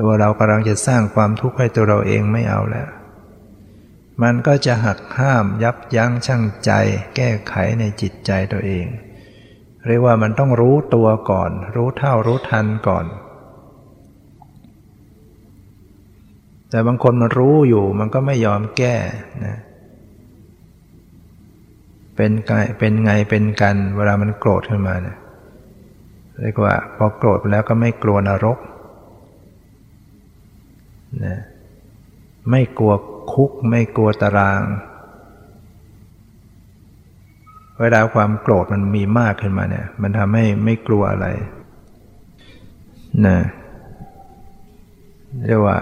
ตัวเรากำลังจะสร้างความทุกข์ให้ตัวเราเองไม่เอาแล้ว มันก็จะหักห้ามยับยั้งชั่งใจ แก้ไขในจิตใจตัวเอง เรียกว่ามันต้องรู้ตัวก่อน รู้เท่ารู้ทันก่อน แต่บางคนมันรู้อยู่มันก็ไม่ยอมแก้นะเป็นไงเป็นไงเป็นกัน เวลามันโกรธขึ้นมาเนี่ยเรียกว่าพอโกรธแล้วก็ไม่กลัวนรกนะ ไม่กลัวคุกไม่กลัวตาราง เวลาความโกรธมันมีมากขึ้นมาเนี่ย มันทำให้ไม่กลัวอะไรนะเรียกว่า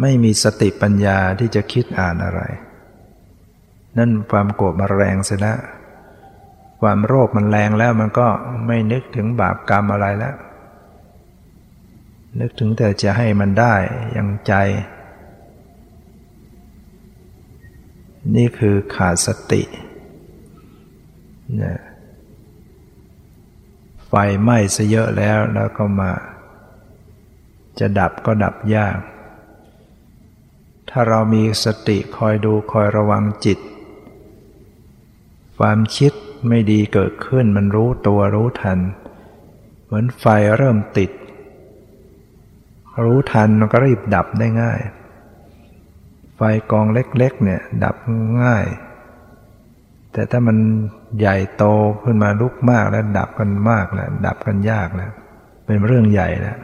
ไม่มีสติปัญญาที่จะคิดอ่านอะไร นั่นความโกรธมาแรงเสียแล้วความโรคมันแรงแล้วมันก็ไม่นึกถึงบาปกรรมอะไรแล้ว นึกถึงแต่จะให้มันได้อย่างใจ นี่คือขาดสตินะไฟไหม้ซะเยอะแล้วแล้วก็มา จะดับก็ดับยาก ถ้าเรามีสติคอยดูคอยระวังจิต ความคิดไม่ดีเกิดขึ้นมันรู้ตัวรู้ทัน เหมือนไฟเริ่มติด รู้ทันมันก็รีบดับได้ง่าย ไฟกองเล็กๆเนี่ยดับง่าย แต่ถ้ามันใหญ่โตขึ้นมาลุกมากแล้วดับกันมากแล้วดับกันยากแล้ว เป็นเรื่องใหญ่แล้ว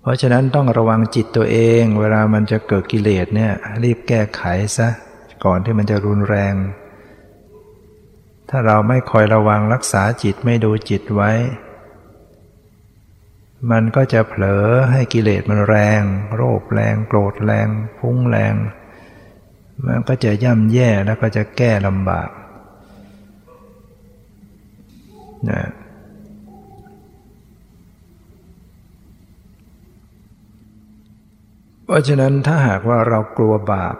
เพราะฉะนั้นต้องระวังจิตตัวเอง เวลามันจะเกิดกิเลสเนี่ยรีบแก้ไขซะก่อนที่มันจะรุนแรง ถ้าเราไม่คอยระวังรักษาจิตไม่ดูจิตไว้ มันก็จะเผลอให้กิเลสมันแรง โรคแรงโกรธแรงพุ่งแรง มันก็จะย่ำแย่แล้วก็จะแก้ลำบากนะเพราะฉะนั้นถ้าหากว่าเรากลัวบาป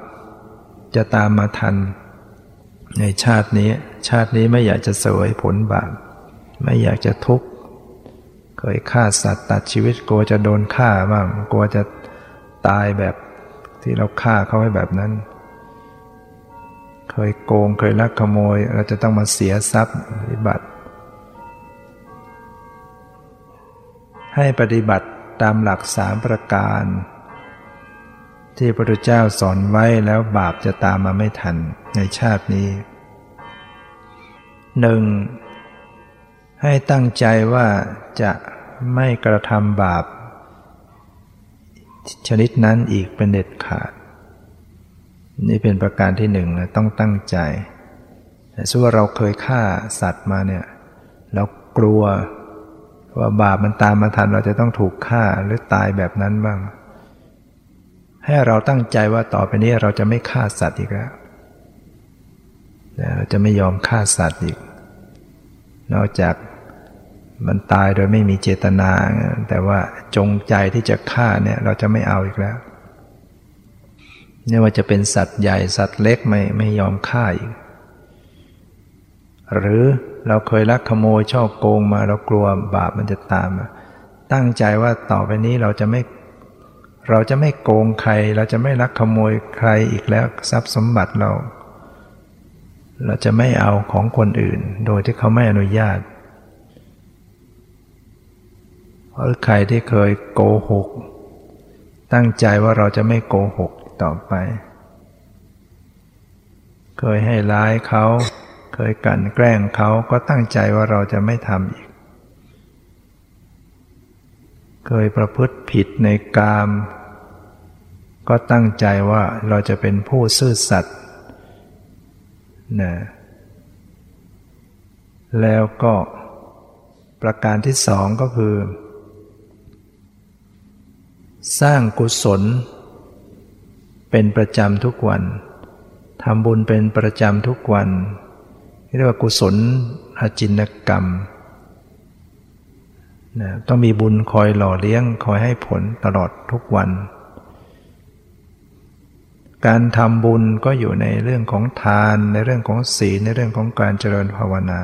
จะตามมาทัน ในชาตินี้ ชาตินี้ไม่อยากจะเสวยผลบาป ไม่อยากจะทุกข์ เคยฆ่าสัตว์ตัดชีวิตกลัวจะโดนฆ่าบ้างกลัวจะตายแบบที่เราฆ่าเขาให้แบบนั้น เคยโกงเคยลักขโมย เราจะต้องมาเสียทรัพย์ปฏิบัติ ให้ปฏิบัติตามหลักสามประการ ที่พระพุทธเจ้าสอนไว้แล้วบาปจะตามมาไม่ทันในชาตินี้หนึ่ง ให้ตั้งใจว่าจะไม่กระทำบาป ชนิดนั้นอีกเป็นเด็ดขาด นี่เป็นประการที่หนึ่งนะต้องตั้งใจแต่ส่วนเราเคยฆ่าสัตว์มาเนี่ยเรากลัวว่าบาปมันตามมาทันเราจะต้องถูกฆ่าหรือตายแบบนั้นบ้าง ให้เราตั้งใจว่าต่อไปนี้เราจะไม่ฆ่าสัตว์อีกแล้วเราจะไม่ยอมฆ่าสัตว์อีก นอกจาก มันตายโดยไม่มีเจตนา แต่ว่าจงใจที่จะฆ่าเนี่ยเราจะไม่เอาอีกแล้วเนี่ยว่าจะเป็นสัตว์ใหญ่สัตว์เล็กไม่ไม่ยอมฆ่าอีก หรือเราเคยลักขโมยชอบโกงมาเรากลัวบาปมันจะตามมาตั้งใจว่าต่อไปนี้เราจะไม่ เราจะไม่โกงใคร เราจะไม่ลักขโมยใครอีกแล้วทรัพย์สมบัติเรา เราจะไม่เอาของคนอื่น โดยที่เขาไม่อนุญาต เพราะใครที่เคยโกหก ตั้งใจว่าเราจะไม่โกหกต่อไป เคยให้ร้ายเขา เคยกันแกล้งเขาก็ตั้งใจว่าเราจะไม่ทำอีก เคยประพฤติผิดในกาม ก็ตั้งใจว่าเราจะเป็นผู้ซื่อสัตย์นะแล้วก็ประการที่สองก็คือ สร้างกุศล เป็นประจำทุกวันทำบุญเป็นประจำทุกวันเรียกว่ากุศลอจินกรรมนะต้องมีบุญคอยหล่อเลี้ยงคอยให้ผลตลอดทุกวัน การทำบุญก็อยู่ในเรื่องของทาน ในเรื่องของศีลในเรื่องของการเจริญภาวนา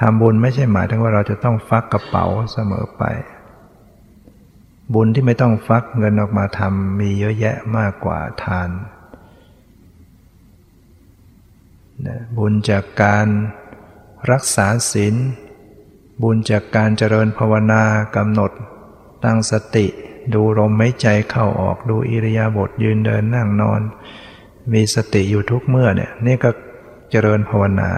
ทำบุญไม่ใช่หมายถึงว่าเราจะต้องฟักกระเป๋าเสมอไป บุญที่ไม่ต้องฟักเงินออกมาทำมีเยอะแยะมากกว่าทานบุญจากการรักษาศีล บุญจากการเจริญภาวนากำหนด ตั้งสติ ดูลมหายใจเข้าออกดูอิริยาบถยืนเดินนั่งนอน มีสติอยู่ทุกเมื่อเนี่ยนี่ก็เจริญภาวนา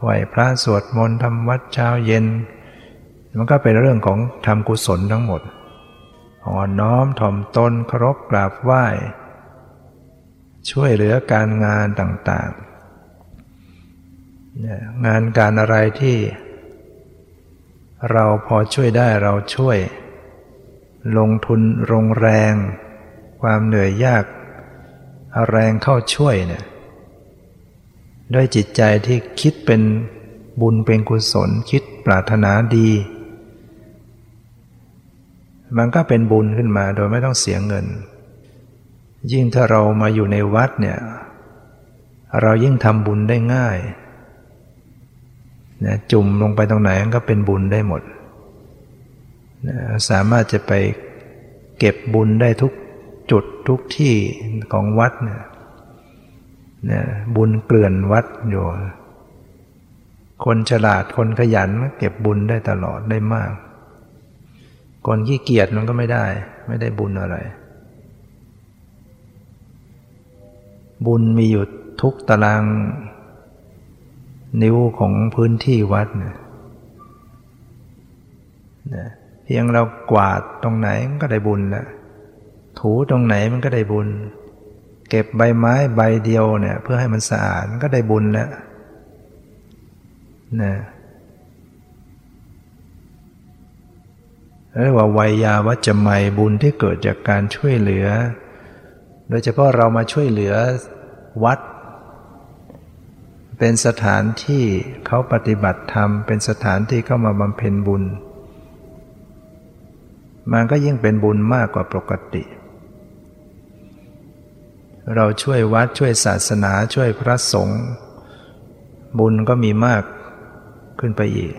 ไหวพระสวดมนต์ทำวัดเช้าเย็น มันก็เป็นเรื่องของทำกุศลทั้งหมด อ่อนน้อมถ่อมตนเคารพกราบไหว้ ช่วยเหลือการงานต่างๆ งานการอะไรที่ เราพอช่วยได้เราช่วย ลงทุนลงแรง ความเหนื่อยยากอาแรงเข้าช่วยเนี่ยด้วยจิตใจที่คิดเป็นบุญเป็นกุศลคิดปรารถนาดี มันก็เป็นบุญขึ้นมาโดยไม่ต้องเสียเงิน ยิ่งถ้าเรามาอยู่ในวัดเนี่ย เรายิ่งทำบุญได้ง่ายนะจุ่มลงไปตรงไหนก็เป็นบุญได้หมดสามารถจะไปเก็บบุญได้ทุกจุดทุกที่ของวัดเนี่ยบุญเกลื่อนวัดอยู่ คนฉลาดคนขยันเก็บบุญได้ตลอดได้มาก คนขี้เกียจมันก็ไม่ได้ ไม่ได้บุญอะไร บุญมีอยู่ทุกตาราง นิ้วของพื้นที่วัดเนี่ยเพียงเรากวาดตรงไหนมันก็ได้บุญแล้วถูตรงไหนมันก็ได้บุญ เก็บใบไม้ใบเดียวเนี่ย เพื่อให้มันสะอาดมันก็ได้บุญแล้วนะ เรียกว่าวัยยาวัจจะไมบุญที่เกิดจากการช่วยเหลือ โดยเฉพาะเรามาช่วยเหลือวัด เป็นสถานที่เขาปฏิบัติธรรม เป็นสถานที่เข้ามาบำเพ็ญบุญ มันก็ยิ่งเป็นบุญมากกว่าปกติ เราช่วยวัดช่วยศาสนาช่วยพระสงฆ์บุญก็มีมากขึ้นไปอีก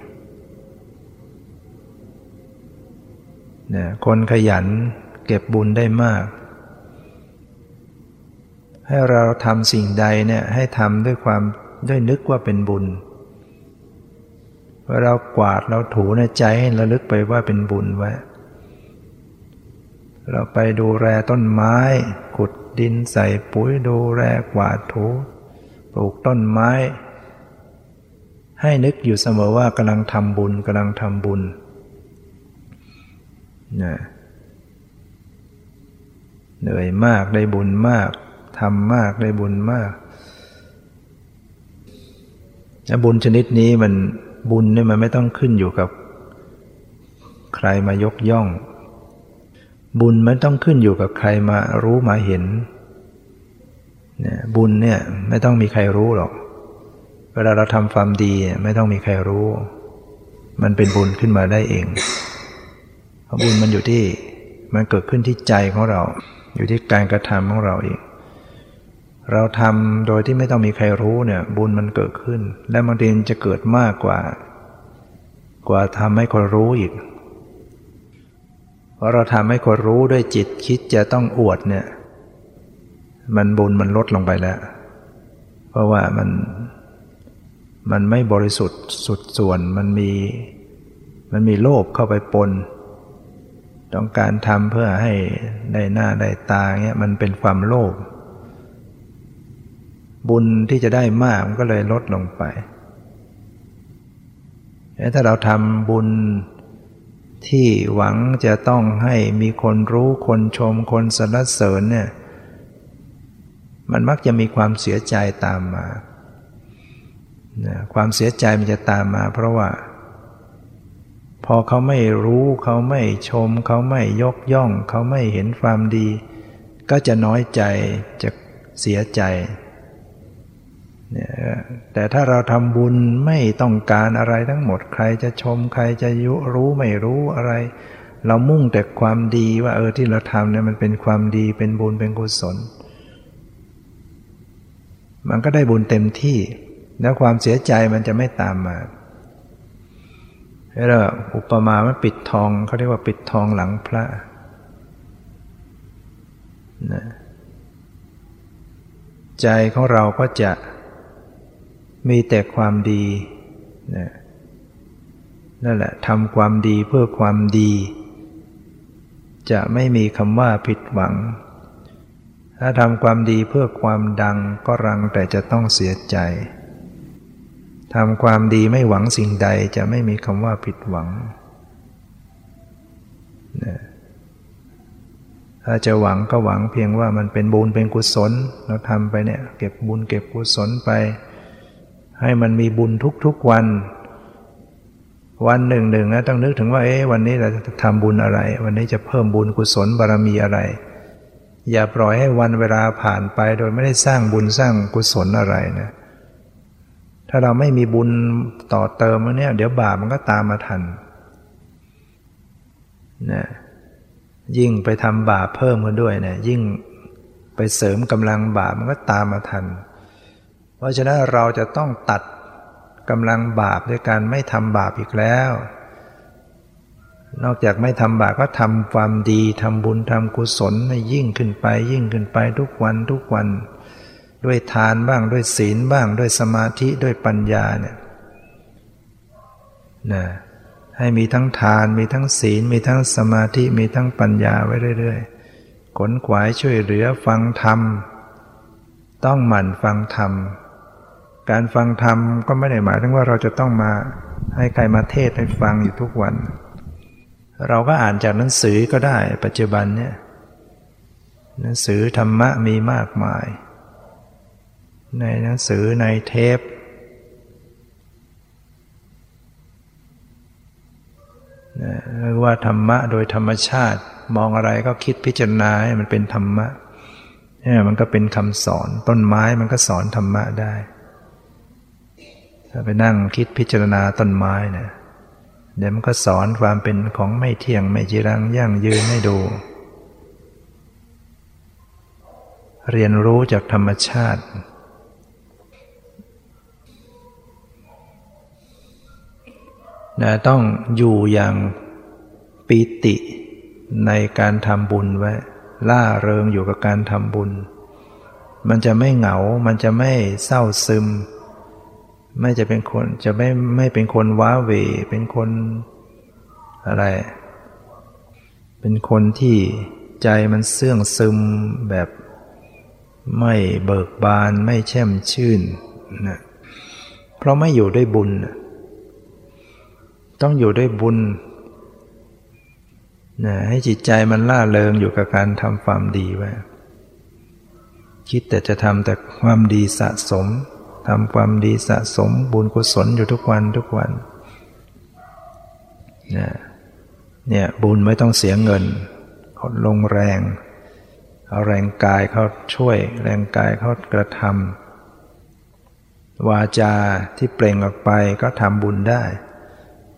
นี่ยคนขยันเก็บบุญได้มาก ให้เราทำสิ่งใดเนี่ยให้ทำด้วยความด้วยนึกว่าเป็นบุญวลาเรากวาดเราถูในใจให้ระลึกไปว่าเป็นบุญไว้เราไปดูแลต้นไม้ ขุดดินใส่ปุ๋ยดูแลกวาดถูปลูกต้นไม้ ให้นึกอยู่เสมอว่ากำลังทำบุญกำลังทำบุญ นะเหนื่อยมากได้บุญมากทำมากได้บุญมากแบุญชนิดนี้มันบุญเนี่ยมันไม่ต้องขึ้นอยู่กับ ใครมายกย่อง บุญไม่ต้องขึ้นอยู่กับใครมารู้มาเห็นเนี่ยบุญเนี่ยไม่ต้องมีใครรู้หรอก เวลาเราทำความดีไม่ต้องมีใครรู้ มันเป็นบุญขึ้นมาได้เอง บุญมันอยู่ที่มันเกิดขึ้นที่ใจของเรา อยู่ที่การกระทำของเราเองเราทำโดยที่ไม่ต้องมีใครรู้เนี่ย บุญมันเกิดขึ้น และบางทีจะเกิดมากกว่า กว่าทำให้คนรู้อีกเพราะเราทำให้คนรู้ด้วยจิตคิดจะต้องอวดเนี่ย มันบุญมันลดลงไปแล้ว เพราะว่ามันมันไม่บริสุทธิ์สุดส่วนมันมี มันมีโลภเข้าไปปน ต้องการทำเพื่อให้ได้หน้าได้ตาเงี้ยมันเป็นความโลภบุญที่จะได้มากมันก็เลยลดลงไปถ้าเราทำบุญที่หวังจะต้องให้มีคนรู้คนชมคนสรรเสริญเนี่ยมันมักจะมีความเสียใจตามมา ความเสียใจมันจะตามมา เพราะว่า อเขาไม่รู้ เขาไม่ชม เขาไม่ยกย่อง เขาไม่เห็นความดี ก็จะน้อยใจจะเสียใจเนี่ยแต่ถ้าเราทำบุญไม่ต้องการอะไรทั้งหมดใครจะชมใครจะยุรู้ไม่รู้อะไร เรามุ่งแต่ความดีว่าเออที่เราทำเนี่ยมันเป็นความดีเป็นบุญเป็นกุศล มันก็ได้บุญเต็มที่ แล้วความเสียใจมันจะไม่ตามมา แล้วอุปมาว่าปิดทองเขาเรียกว่าปิดทองหลังพระนะใจของเราก็จะมีแต่ความดีนะนั่นแหละทำความดีเพื่อความดี จะไม่มีคำว่าผิดหวัง ถ้าทำความดีเพื่อความดังก็รังแต่จะต้องเสียใจ ทำความดีไม่หวังสิ่งใดจะไม่มีคำว่าผิดหวังนะถ้าจะหวังก็หวังเพียงว่ามันเป็นบุญเป็นกุศลเราทำไปเนี่ยเก็บบุญเก็บกุศลไป ให้มันมีบุญทุกๆวัน วันหนึ่งหนึ่งนะต้องนึกถึงว่าเอ๊ะวันนี้เราจะทำบุญอะไร วันนี้จะเพิ่มบุญกุศลบารมีอะไร อย่าปล่อยให้วันเวลาผ่านไปโดยไม่ได้สร้างบุญสร้างกุศลอะไรนะ ถ้าเราไม่มีบุญต่อเติมเนี่ยเดี๋ยวบาปมันก็ตามมาทันนะยิ่งไปทำบาปเพิ่มกันด้วยเนะี่ยยิ่งไปเสริมกำลังบาปมันก็ตามมาทัน เพราะฉะนั้นเราจะต้องตัดกำลังบาปด้วยการไม่ทำบาปอีกแล้ว นอกจากไม่ทำบาปก็ทำความดีทำบุญทำกุศลให้ยิ่งขึ้นไป ยิ่งขึ้นไปทุกวันทุกวัน ด้วยทานบ้างด้วยศีลบ้าง ด้วยสมาธิด้วยปัญญาเนี่ยนะให้มีทั้งทานมีทั้งศีล มีทั้งสมาธิมีทั้งปัญญาไว้เรื่อยๆขนขวายช่วยเหลือฟังธรรม ต้องหมั่นฟังธรรม การฟังธรรมก็ไม่ได้หมายถึงว่าเราจะต้องมาให้ใครมาเทศให้ฟังอยู่ทุกวัน เราก็อ่านจากหนังสือก็ได้ปัจจุบันเนี่ยหนังสือธรรมะมีมากมาย ในหนังสือในเทป เรียกว่าธรรมะโดยธรรมชาติ มองอะไรก็คิดพิจารณาให้มันเป็นธรรมะเนี่ยมันก็เป็นคำสอน ต้นไม้มันก็สอนธรรมะได้ ถ้าไปนั่งคิดพิจารณาต้นไม้เนี่ยเดี๋ยวมันก็สอนความเป็นของไม่เที่ยงไม่จีรังยั่งยืนให้ดู เรียนรู้จากธรรมชาติ นะต้องอยู่อย่างปีติในการทำบุญไว้ ล่าเริงอยู่กับการทำบุญ มันจะไม่เหงา มันจะไม่เศร้าซึม ไม่จะเป็นคนจะไม่ไม่เป็นคนว้าเวเป็นคนอะไร เป็นคนที่ใจมันเสื่องซึมแบบไม่เบิกบานไม่แช่มชื่นนะเพราะไม่อยู่ด้วยบุญ ต้องอยู่ด้วยบุญนะให้จิตใจมันล่าเริงอยู่กับการทำความดีไว้คิดแต่จะทำแต่ความดีสะสมทำความดีสะสมบุญกุศลอยู่ทุกวันทุกวันเนี่ยเนี่ยบุญไม่ต้องเสียเงินลงแรง เอาแรงกายเขาช่วย แรงกายเขากระทำวาจาที่เปล่งออกไปก็ทำบุญได้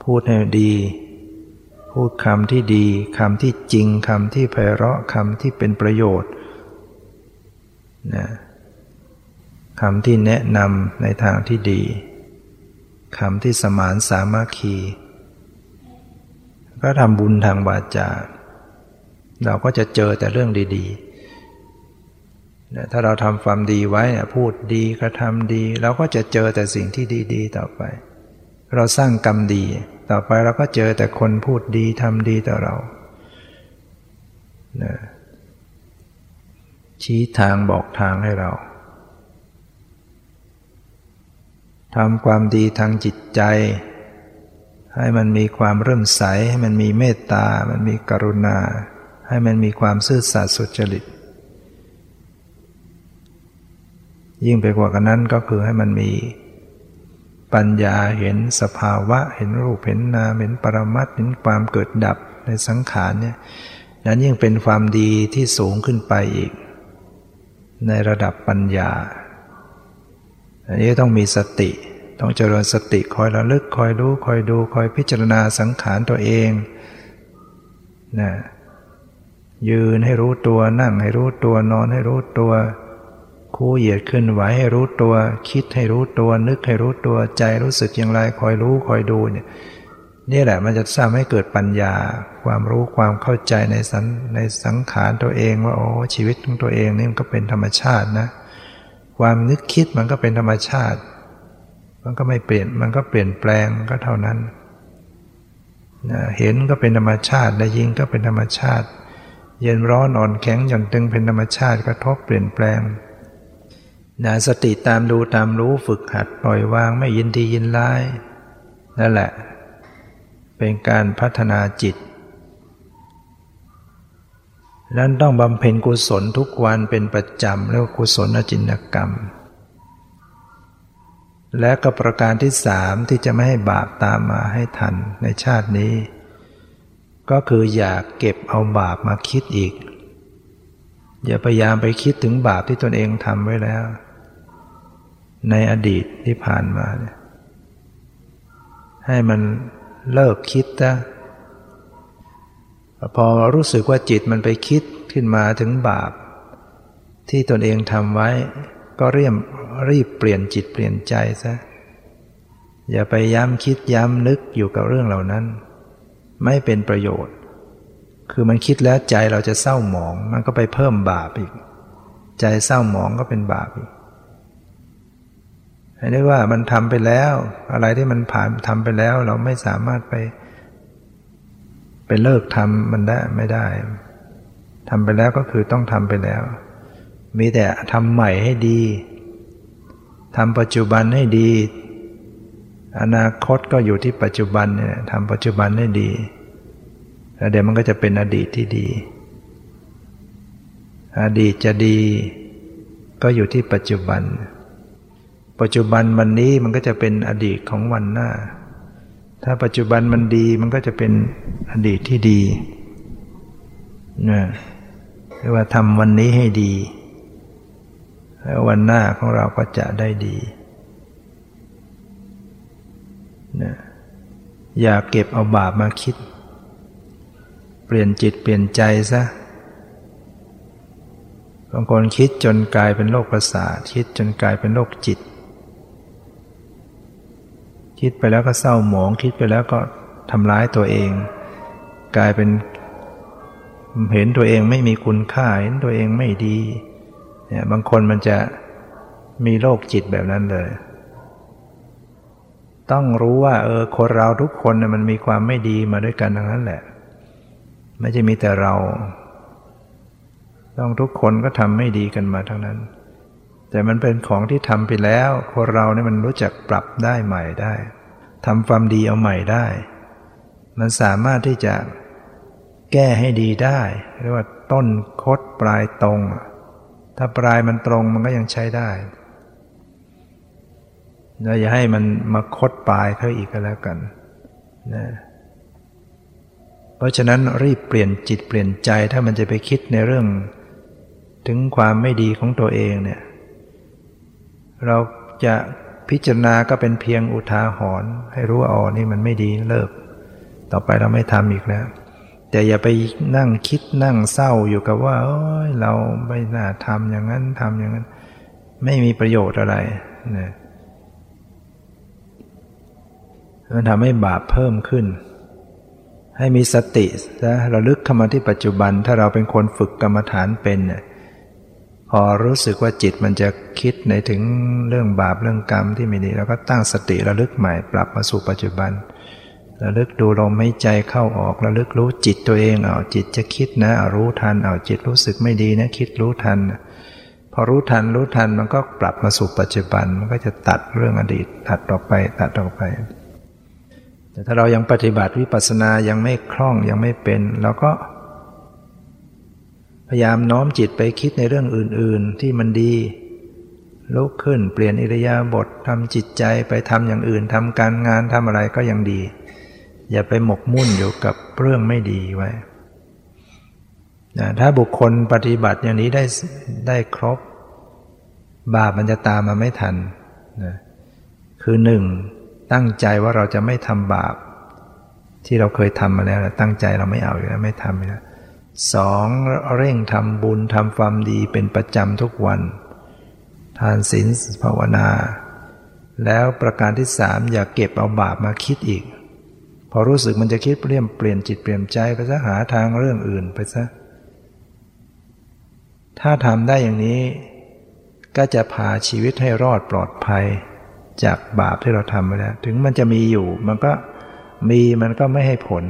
พูดให้ดี พูดคำที่ดีคำที่จริงคำที่ไพเราะคำที่เป็นประโยชน์นะคำที่แนะนำในทางที่ดีคำที่สมานสามัคคี ก็ทำบุญทางวาจา เราก็จะเจอแต่เรื่องดีๆถ้าเราทำความดีไว้พูดดีกระทำดี เราก็จะเจอแต่สิ่งที่ดี ๆ ต่อไป เราสร้างกรรมดี ต่อไปเราก็เจอแต่คนพูดดีทำดีต่อเรานะชี้ทางบอกทางให้เราทำความดีทางจิตใจ ให้มันมีความเริ่มใส ให้มันมีเมตตา มันมีกรุณา ให้มันมีความซื่อสัตย์สุจริต ยิ่งไปกว่ากันนั้นก็คือให้มันมี ปัญญาเห็นสภาวะ เห็นรูปเห็นนามเห็นปรมัตเห็นความเกิดดับในสังขารเนี่ยนั้นยิ่งเป็นความดีที่สูงขึ้นไปอีก ในระดับปัญญา อันนี้ต้องมีสติ ต้องเจริญสติคอยระลึกคอยรู้คอยดูคอยพิจารณาสังขารตัวเองนะยืนให้รู้ตัวนั่งให้รู้ตัวนอนให้รู้ตัว คู่เหยียดขึ้นไหวให้รู้ตัว คิดให้รู้ตัว นึกให้รู้ตัวใจรู้สึกอย่างไรคอยรู้คอยดูเนี่ยนี่แหละมันจะทำให้เกิดปัญญา ความรู้ความเข้าใจในสันในสังขารตัวเองว่าโอ้ชีวิตของตัวเองนี่มันก็เป็นธรรมชาตินะ ความนึกคิดมันก็เป็นธรรมชาติ มันก็ไม่เปลี่ยนมันก็เปลี่ยนแปลงก็เท่านั้นเห็นก็เป็นธรรมชาติได้ยินก็เป็นธรรมชาติ เย็นร้อนอ่อนแข็งหย่อนตึงเป็นธรรมชาติกระทบเปลี่ยนแปลง นะสติตามดูตามรู้ฝึกหัดปล่อยวางไม่ยินดียินร้ายนั่นแหละ เป็นการพัฒนาจิตนั้นต้องบำเพ็ญกุศลทุกวันเป็นประจำเรียกว่ากุศลจินกรรม และก็ประการที่สามที่จะไม่ให้บาปตามมาให้ทันในชาตินี้ ก็คืออย่าเก็บเอาบาปมาคิดอีก อย่าพยายามไปคิดถึงบาปที่ตนเองทำไว้แล้ว ในอดีตที่ผ่านมาเนี่ยให้มันเลิกคิดนะพอรู้สึกว่าจิตมันไปคิดขึ้นมาถึงบาป ที่ตนเองทำไว้ ก็เรียมรีบเปลี่ยนจิตเปลี่ยนใจซะอย่าไปย้ำคิดย้ำนึกอยู่กับเรื่องเหล่านั้น ไม่เป็นประโยชน์ คือมันคิดแล้วใจเราจะเศร้าหมอง มันก็ไปเพิ่มบาปอีก ใจเศร้าหมองก็เป็นบาปอีก ให้ได้ว่ามันทำไปแล้ว อะไรที่มันผ่านทำไปแล้ว เราไม่สามารถไป ไปเลิกทำมันได้ไม่ได้ทำไปแล้วก็คือต้องทำไปแล้ว มีแต่ทำใหม่ให้ดีทำปัจจุบันให้ดี อนาคตก็อยู่ที่ปัจจุบันเนี่ยทำปัจจุบันให้ดี แล้วเดี๋ยวมันก็จะเป็นอดีตที่ดี อดีตจะดี ก็อยู่ที่ปัจจุบัน ปัจจุบันวันนี้มันก็จะเป็นอดีตของวันหน้า ถ้าปัจจุบันมันดีมันก็จะเป็นอดีตที่ดีนะเรียกว่าทำวันนี้ให้ดี แล้ววันหน้าของเราก็จะได้ดีนะอย่าเก็บเอาบาปมาคิด เปลี่ยนจิตเปลี่ยนใจซะบางคนคิดจนกลายเป็นโรคประสาทคิดจนกลายเป็นโรคจิต คิดไปแล้วก็เศร้าหมอง คิดไปแล้วก็ทำร้ายตัวเอง กลายเป็นเห็นตัวเองไม่มีคุณค่าเห็นตัวเองไม่ดีเนี่ยบางคนมันจะมีโรคจิตแบบนั้นเลย ต้องรู้ว่า เออคนเราทุกคนเนี่ยมันมีความไม่ดีมาด้วยกันทั้งนั้นแหละ ไม่ใช่มีแต่เรา ต้องทุกคนก็ทำไม่ดีกันมาทั้งนั้น แต่มันเป็นของที่ทำไปแล้วคนเราเนี่ยมันรู้จักปรับได้ใหม่ได้ทำความดีเอาใหม่ได้ มันสามารถที่จะแก้ให้ดีได้ เรียกว่าต้นคดปลายตรง ถ้าปลายมันตรงมันก็ยังใช้ได้เราอย่าให้มันมาคดปลายเขาอีกก็แล้วกันนะเพราะฉะนั้นรีบเปลี่ยนจิตเปลี่ยนใจถ้ามันจะไปคิดในเรื่อง ถึงความไม่ดีของตัวเองเนี่ย เราจะพิจารณาก็เป็นเพียงอุทาหรณ์ให้รู้ว่าอ๋อนี่มันไม่ดีเลิก ต่อไปเราไม่ทำอีกแล้ว แต่อย่าไปนั่งคิดนั่งเศร้าอยู่กับว่าโอ้ยเราไม่น่าทำอย่างนั้นทำอย่างนั้น ไม่มีประโยชน์อะไรนะมันทำให้บาปเพิ่มขึ้น ให้มีสตินะระลึกเข้ามาที่ปัจจุบันถ้าเราเป็นคนฝึกกรรมฐานเป็นเนี่ย พอรู้สึกว่าจิตมันจะคิดในถึงเรื่องบาปเรื่องกรรมที่ไม่ดีเราก็ตั้งสติระลึกใหม่ปรับมาสู่ปัจจุบันระลึกดูลมหายใจเข้าออกระลึกรู้จิตตัวเองเอาจิตจะคิดนะเอารู้ทันเอาจิตรู้สึกไม่ดีนะคิดรู้ทัน พอรู้ทันรู้ทันมันก็ปรับมาสู่ปัจจุบันมันก็จะตัดเรื่องอดีต ตัดออกไปตัดออกไป แต่ถ้าเรายังปฏิบัติวิปัสสนายังไม่คล่องยังไม่เป็นเราก็ พยายามน้อมจิตไปคิดในเรื่องอื่น ๆ ที่มันดี ลุกขึ้นเปลี่ยนอิริยาบถทำจิตใจไปทำอย่างอื่นทำการงานทำอะไรก็ยังดี อย่าไปหมกมุ่นอยู่กับเรื่องไม่ดีไว้นะถ้าบุคคลปฏิบัติอย่างนี้ได้ได้ครบ บาปมันจะตามมาไม่ทันนะคือหนึ่งตั้งใจว่าเราจะไม่ทำบาป ที่เราเคยทำมาแล้วตั้งใจเราไม่เอาอยู่แล้วไม่ทำแล้ว สองเร่งทำบุญทำความดีเป็นประจำทุกวัน ทานศีลภาวนา แล้วประการที่สามอย่าเก็บเอาบาปมาคิดอีก พอรู้สึกมันจะคิดเปลี่ยนเปลี่ยนจิตเปลี่ยนใจไปซะหาทางเรื่องอื่นไปซะถ้าทำได้อย่างนี้ ก็จะพาชีวิตให้รอดปลอดภัย จากบาปที่เราทำไปแล้ว ถึงมันจะมีอยู่มันก็มีมันก็ไม่ให้ผล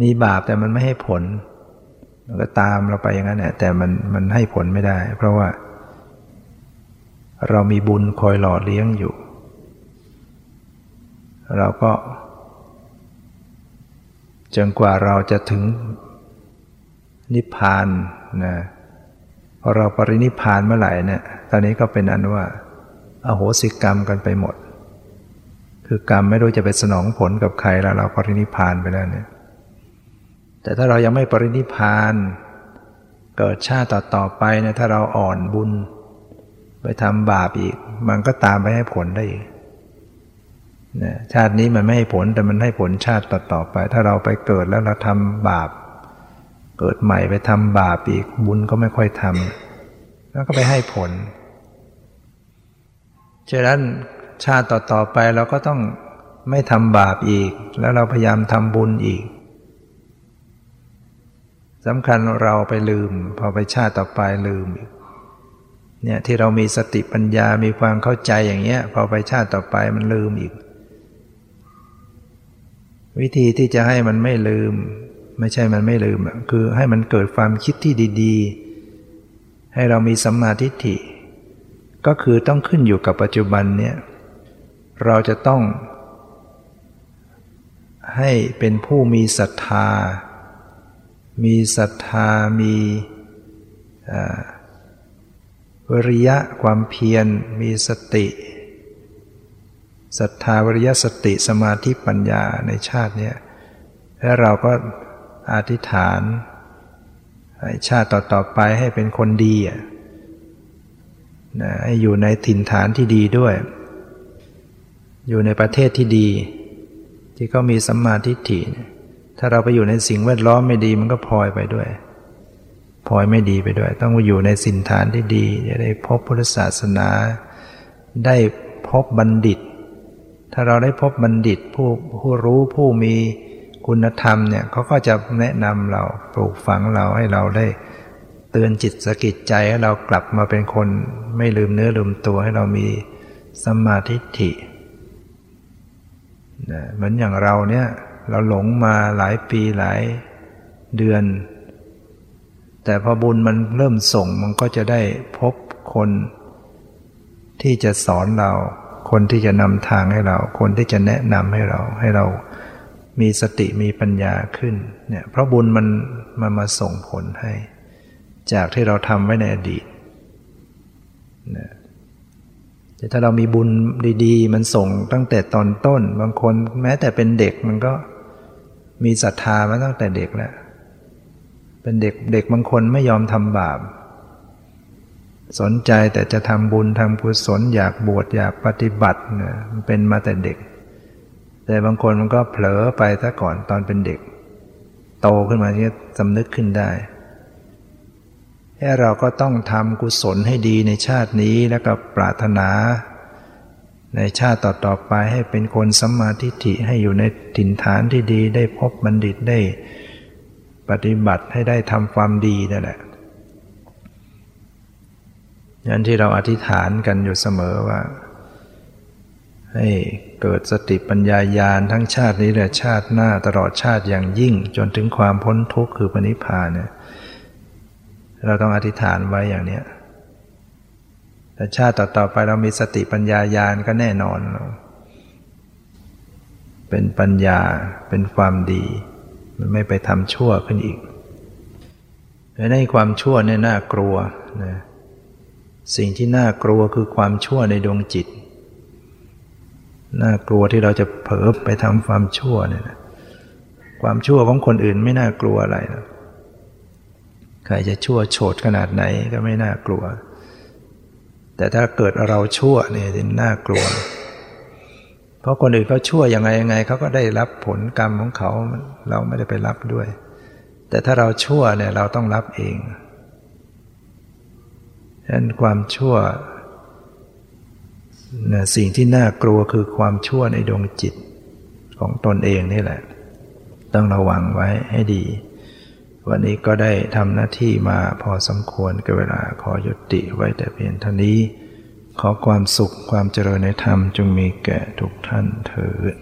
มีบาปแต่มันไม่ให้ผลมันก็ตามเราไปอย่างนั้นแหละแต่มันมันให้ผลไม่ได้ เพราะว่า เรามีบุญคอยหล่อเลี้ยงอยู่ เราก็จนกว่าเราจะถึงนิพพานนะพอเราปรินิพพานเมื่อไหร่เนี่ย ตอนนี้ก็เป็นอันว่าอาโหสิกรรมกันไปหมด คือกรรมไม่รู้จะไปสนองผลกับใครแล้วเราปรินิพพานไปแล้วเนี่ย แต่ถ้าเรายังไม่ปรินิพานเกิดชาติต่อๆไปเนี่ยถ้าเราอ่อนบุญ ไปทำบาปอีก มันก็ตามไปให้ผลได้อีกนะชาตินี้มันไม่ให้ผลแต่มันให้ผลชาติต่อๆไป ถ้าเราไปเกิดแล้วเราทำบาป เกิดใหม่ไปทำบาปอีกบุญก็ไม่ค่อยทำแล้วก็ไปให้ผลฉะนั้นชาติต่อๆไปเราก็ต้องไม่ทำบาปอีก แล้วเราพยายามทำบุญอีก สำคัญเราไปลืม พอไปชาติต่อไปลืมอีกเนี่ยที่เรามีสติปัญญามีความเข้าใจอย่างเงี้ย พอไปชาติต่อไปมันลืมอีก วิธีที่จะให้มันไม่ลืม ไม่ใช่มันไม่ลืมคือให้มันเกิดความคิดที่ดีๆ ให้เรามีสัมมาทิฏฐิ ก็คือต้องขึ้นอยู่กับปัจจุบันเนี่ยเราจะต้องให้เป็นผู้มีศรัทธา มีศรัทธามีวิริยะความเพียรมีสติศรัทธาวิริยสติสมาธิปัญญาในชาตินี้แล้วเราก็อธิษฐานชาติต่อๆไปให้เป็นคนดีนะให้อยู่ในถิ่นฐานที่ดีด้วย อยู่ในประเทศที่ดี ที่เขามีสัมมาทิฏฐิ ถ้าเราไปอยู่ในสิ่งแวดล้อมไม่ดีมันก็พลอยไปด้วยพลอยไม่ดีไปด้วย ต้องอยู่ในสินฐานที่ดีจะได้พบพุทธศาสนา ได้พบบัณฑิต ถ้าเราได้พบบัณฑิตผู้ผู้รู้ผู้มีคุณธรรมเนี่ยเขาก็จะแนะนำเราปลูกฝังเราให้เราได้เตือนจิตสกิดใจให้เรากลับมาเป็นคนไม่ลืมเนื้อลืมตัวให้เรามีสมาธิฐิเหมือนอย่างเราเนี่ย เราหลงมาหลายปีหลายเดือน แต่พอบุญมันเริ่มส่งมันก็จะได้พบคนที่จะสอนเรา คนที่จะนำทางให้เรา คนที่จะแนะนำให้เรา ให้เรามีสติมีปัญญาขึ้น เนี่ย เพราะบุญมันมันมาส่งผลให้ จากที่เราทำไว้ในอดีตนะ แต่ถ้าเรามีบุญดีๆ มันส่งตั้งแต่ตอนต้น บางคนแม้แต่เป็นเด็กมันก็มีศรัทธามาตั้งแต่เด็กแล้ว เป็นเด็กเด็กบางคนไม่ยอมทำบาป สนใจแต่จะทำบุญทำกุศลอยากบวชอยากปฏิบัติเนี่ยมันเป็นมาแต่เด็ก แต่บางคนมันก็เผลอไปซะก่อนตอนเป็นเด็ก โตขึ้นมาที่สำนึกขึ้นได้ เราก็ต้องทำกุศลให้ดีในชาตินี้แล้วก็ปรารถนา ในชาติต่อๆไปให้เป็นคนสัมมาทิฏฐิให้อยู่ในถิ่นฐานที่ดีได้พบบัณฑิตได้ ปฏิบัติให้ได้ทำความดีนั่นแหละยันที่เราอธิษฐานกันอยู่เสมอว่า ให้เกิดสติปัญญายาณทั้งชาตินี้และชาติหน้าตลอดชาติอย่างยิ่งจนถึงความพ้นทุกข์คือปณิพพานเนี่ย เราต้องอธิษฐานไว้อย่างเนี้ยแต่ชาติต่อๆไปเรามีสติปัญญายาณก็แน่นอน เป็นปัญญาเป็นความดี มันไม่ไปทำชั่วขึ้นอีกในความชั่วเนี่ยน่ากลัวนะสิ่งที่น่ากลัวคือความชั่วในดวงจิต น่ากลัวที่เราจะเผลอไปทำความชั่วเนี่ยนะความชั่วของคนอื่นไม่น่ากลัวอะไรนะ ครจะชั่วโฉดขนาดไหนก็ไม่น่ากลัว แต่ถ้าเกิดเราชั่วเนี่ยน่ากลัว เพราะคนอื่นเขาชั่วยังไงยังไงเขาก็ได้รับผลกรรมของเขาเราไม่ได้ไปรับด้วย แต่ถ้าเราชั่วเนี่ยเราต้องรับเองฉะนั้นความชั่วนะสิ่งที่น่ากลัวคือความชั่วในดวงจิตของตนเองนี่แหละ ต้องระวังไว้ให้ดี วันนี้ก็ได้ทำหน้าที่มาพอสมควรกับเวลาขอยุติไว้แต่เพียงเท่านี้ ขอความสุขความเจริญในธรรมจงมีแก่ทุกท่านเถิด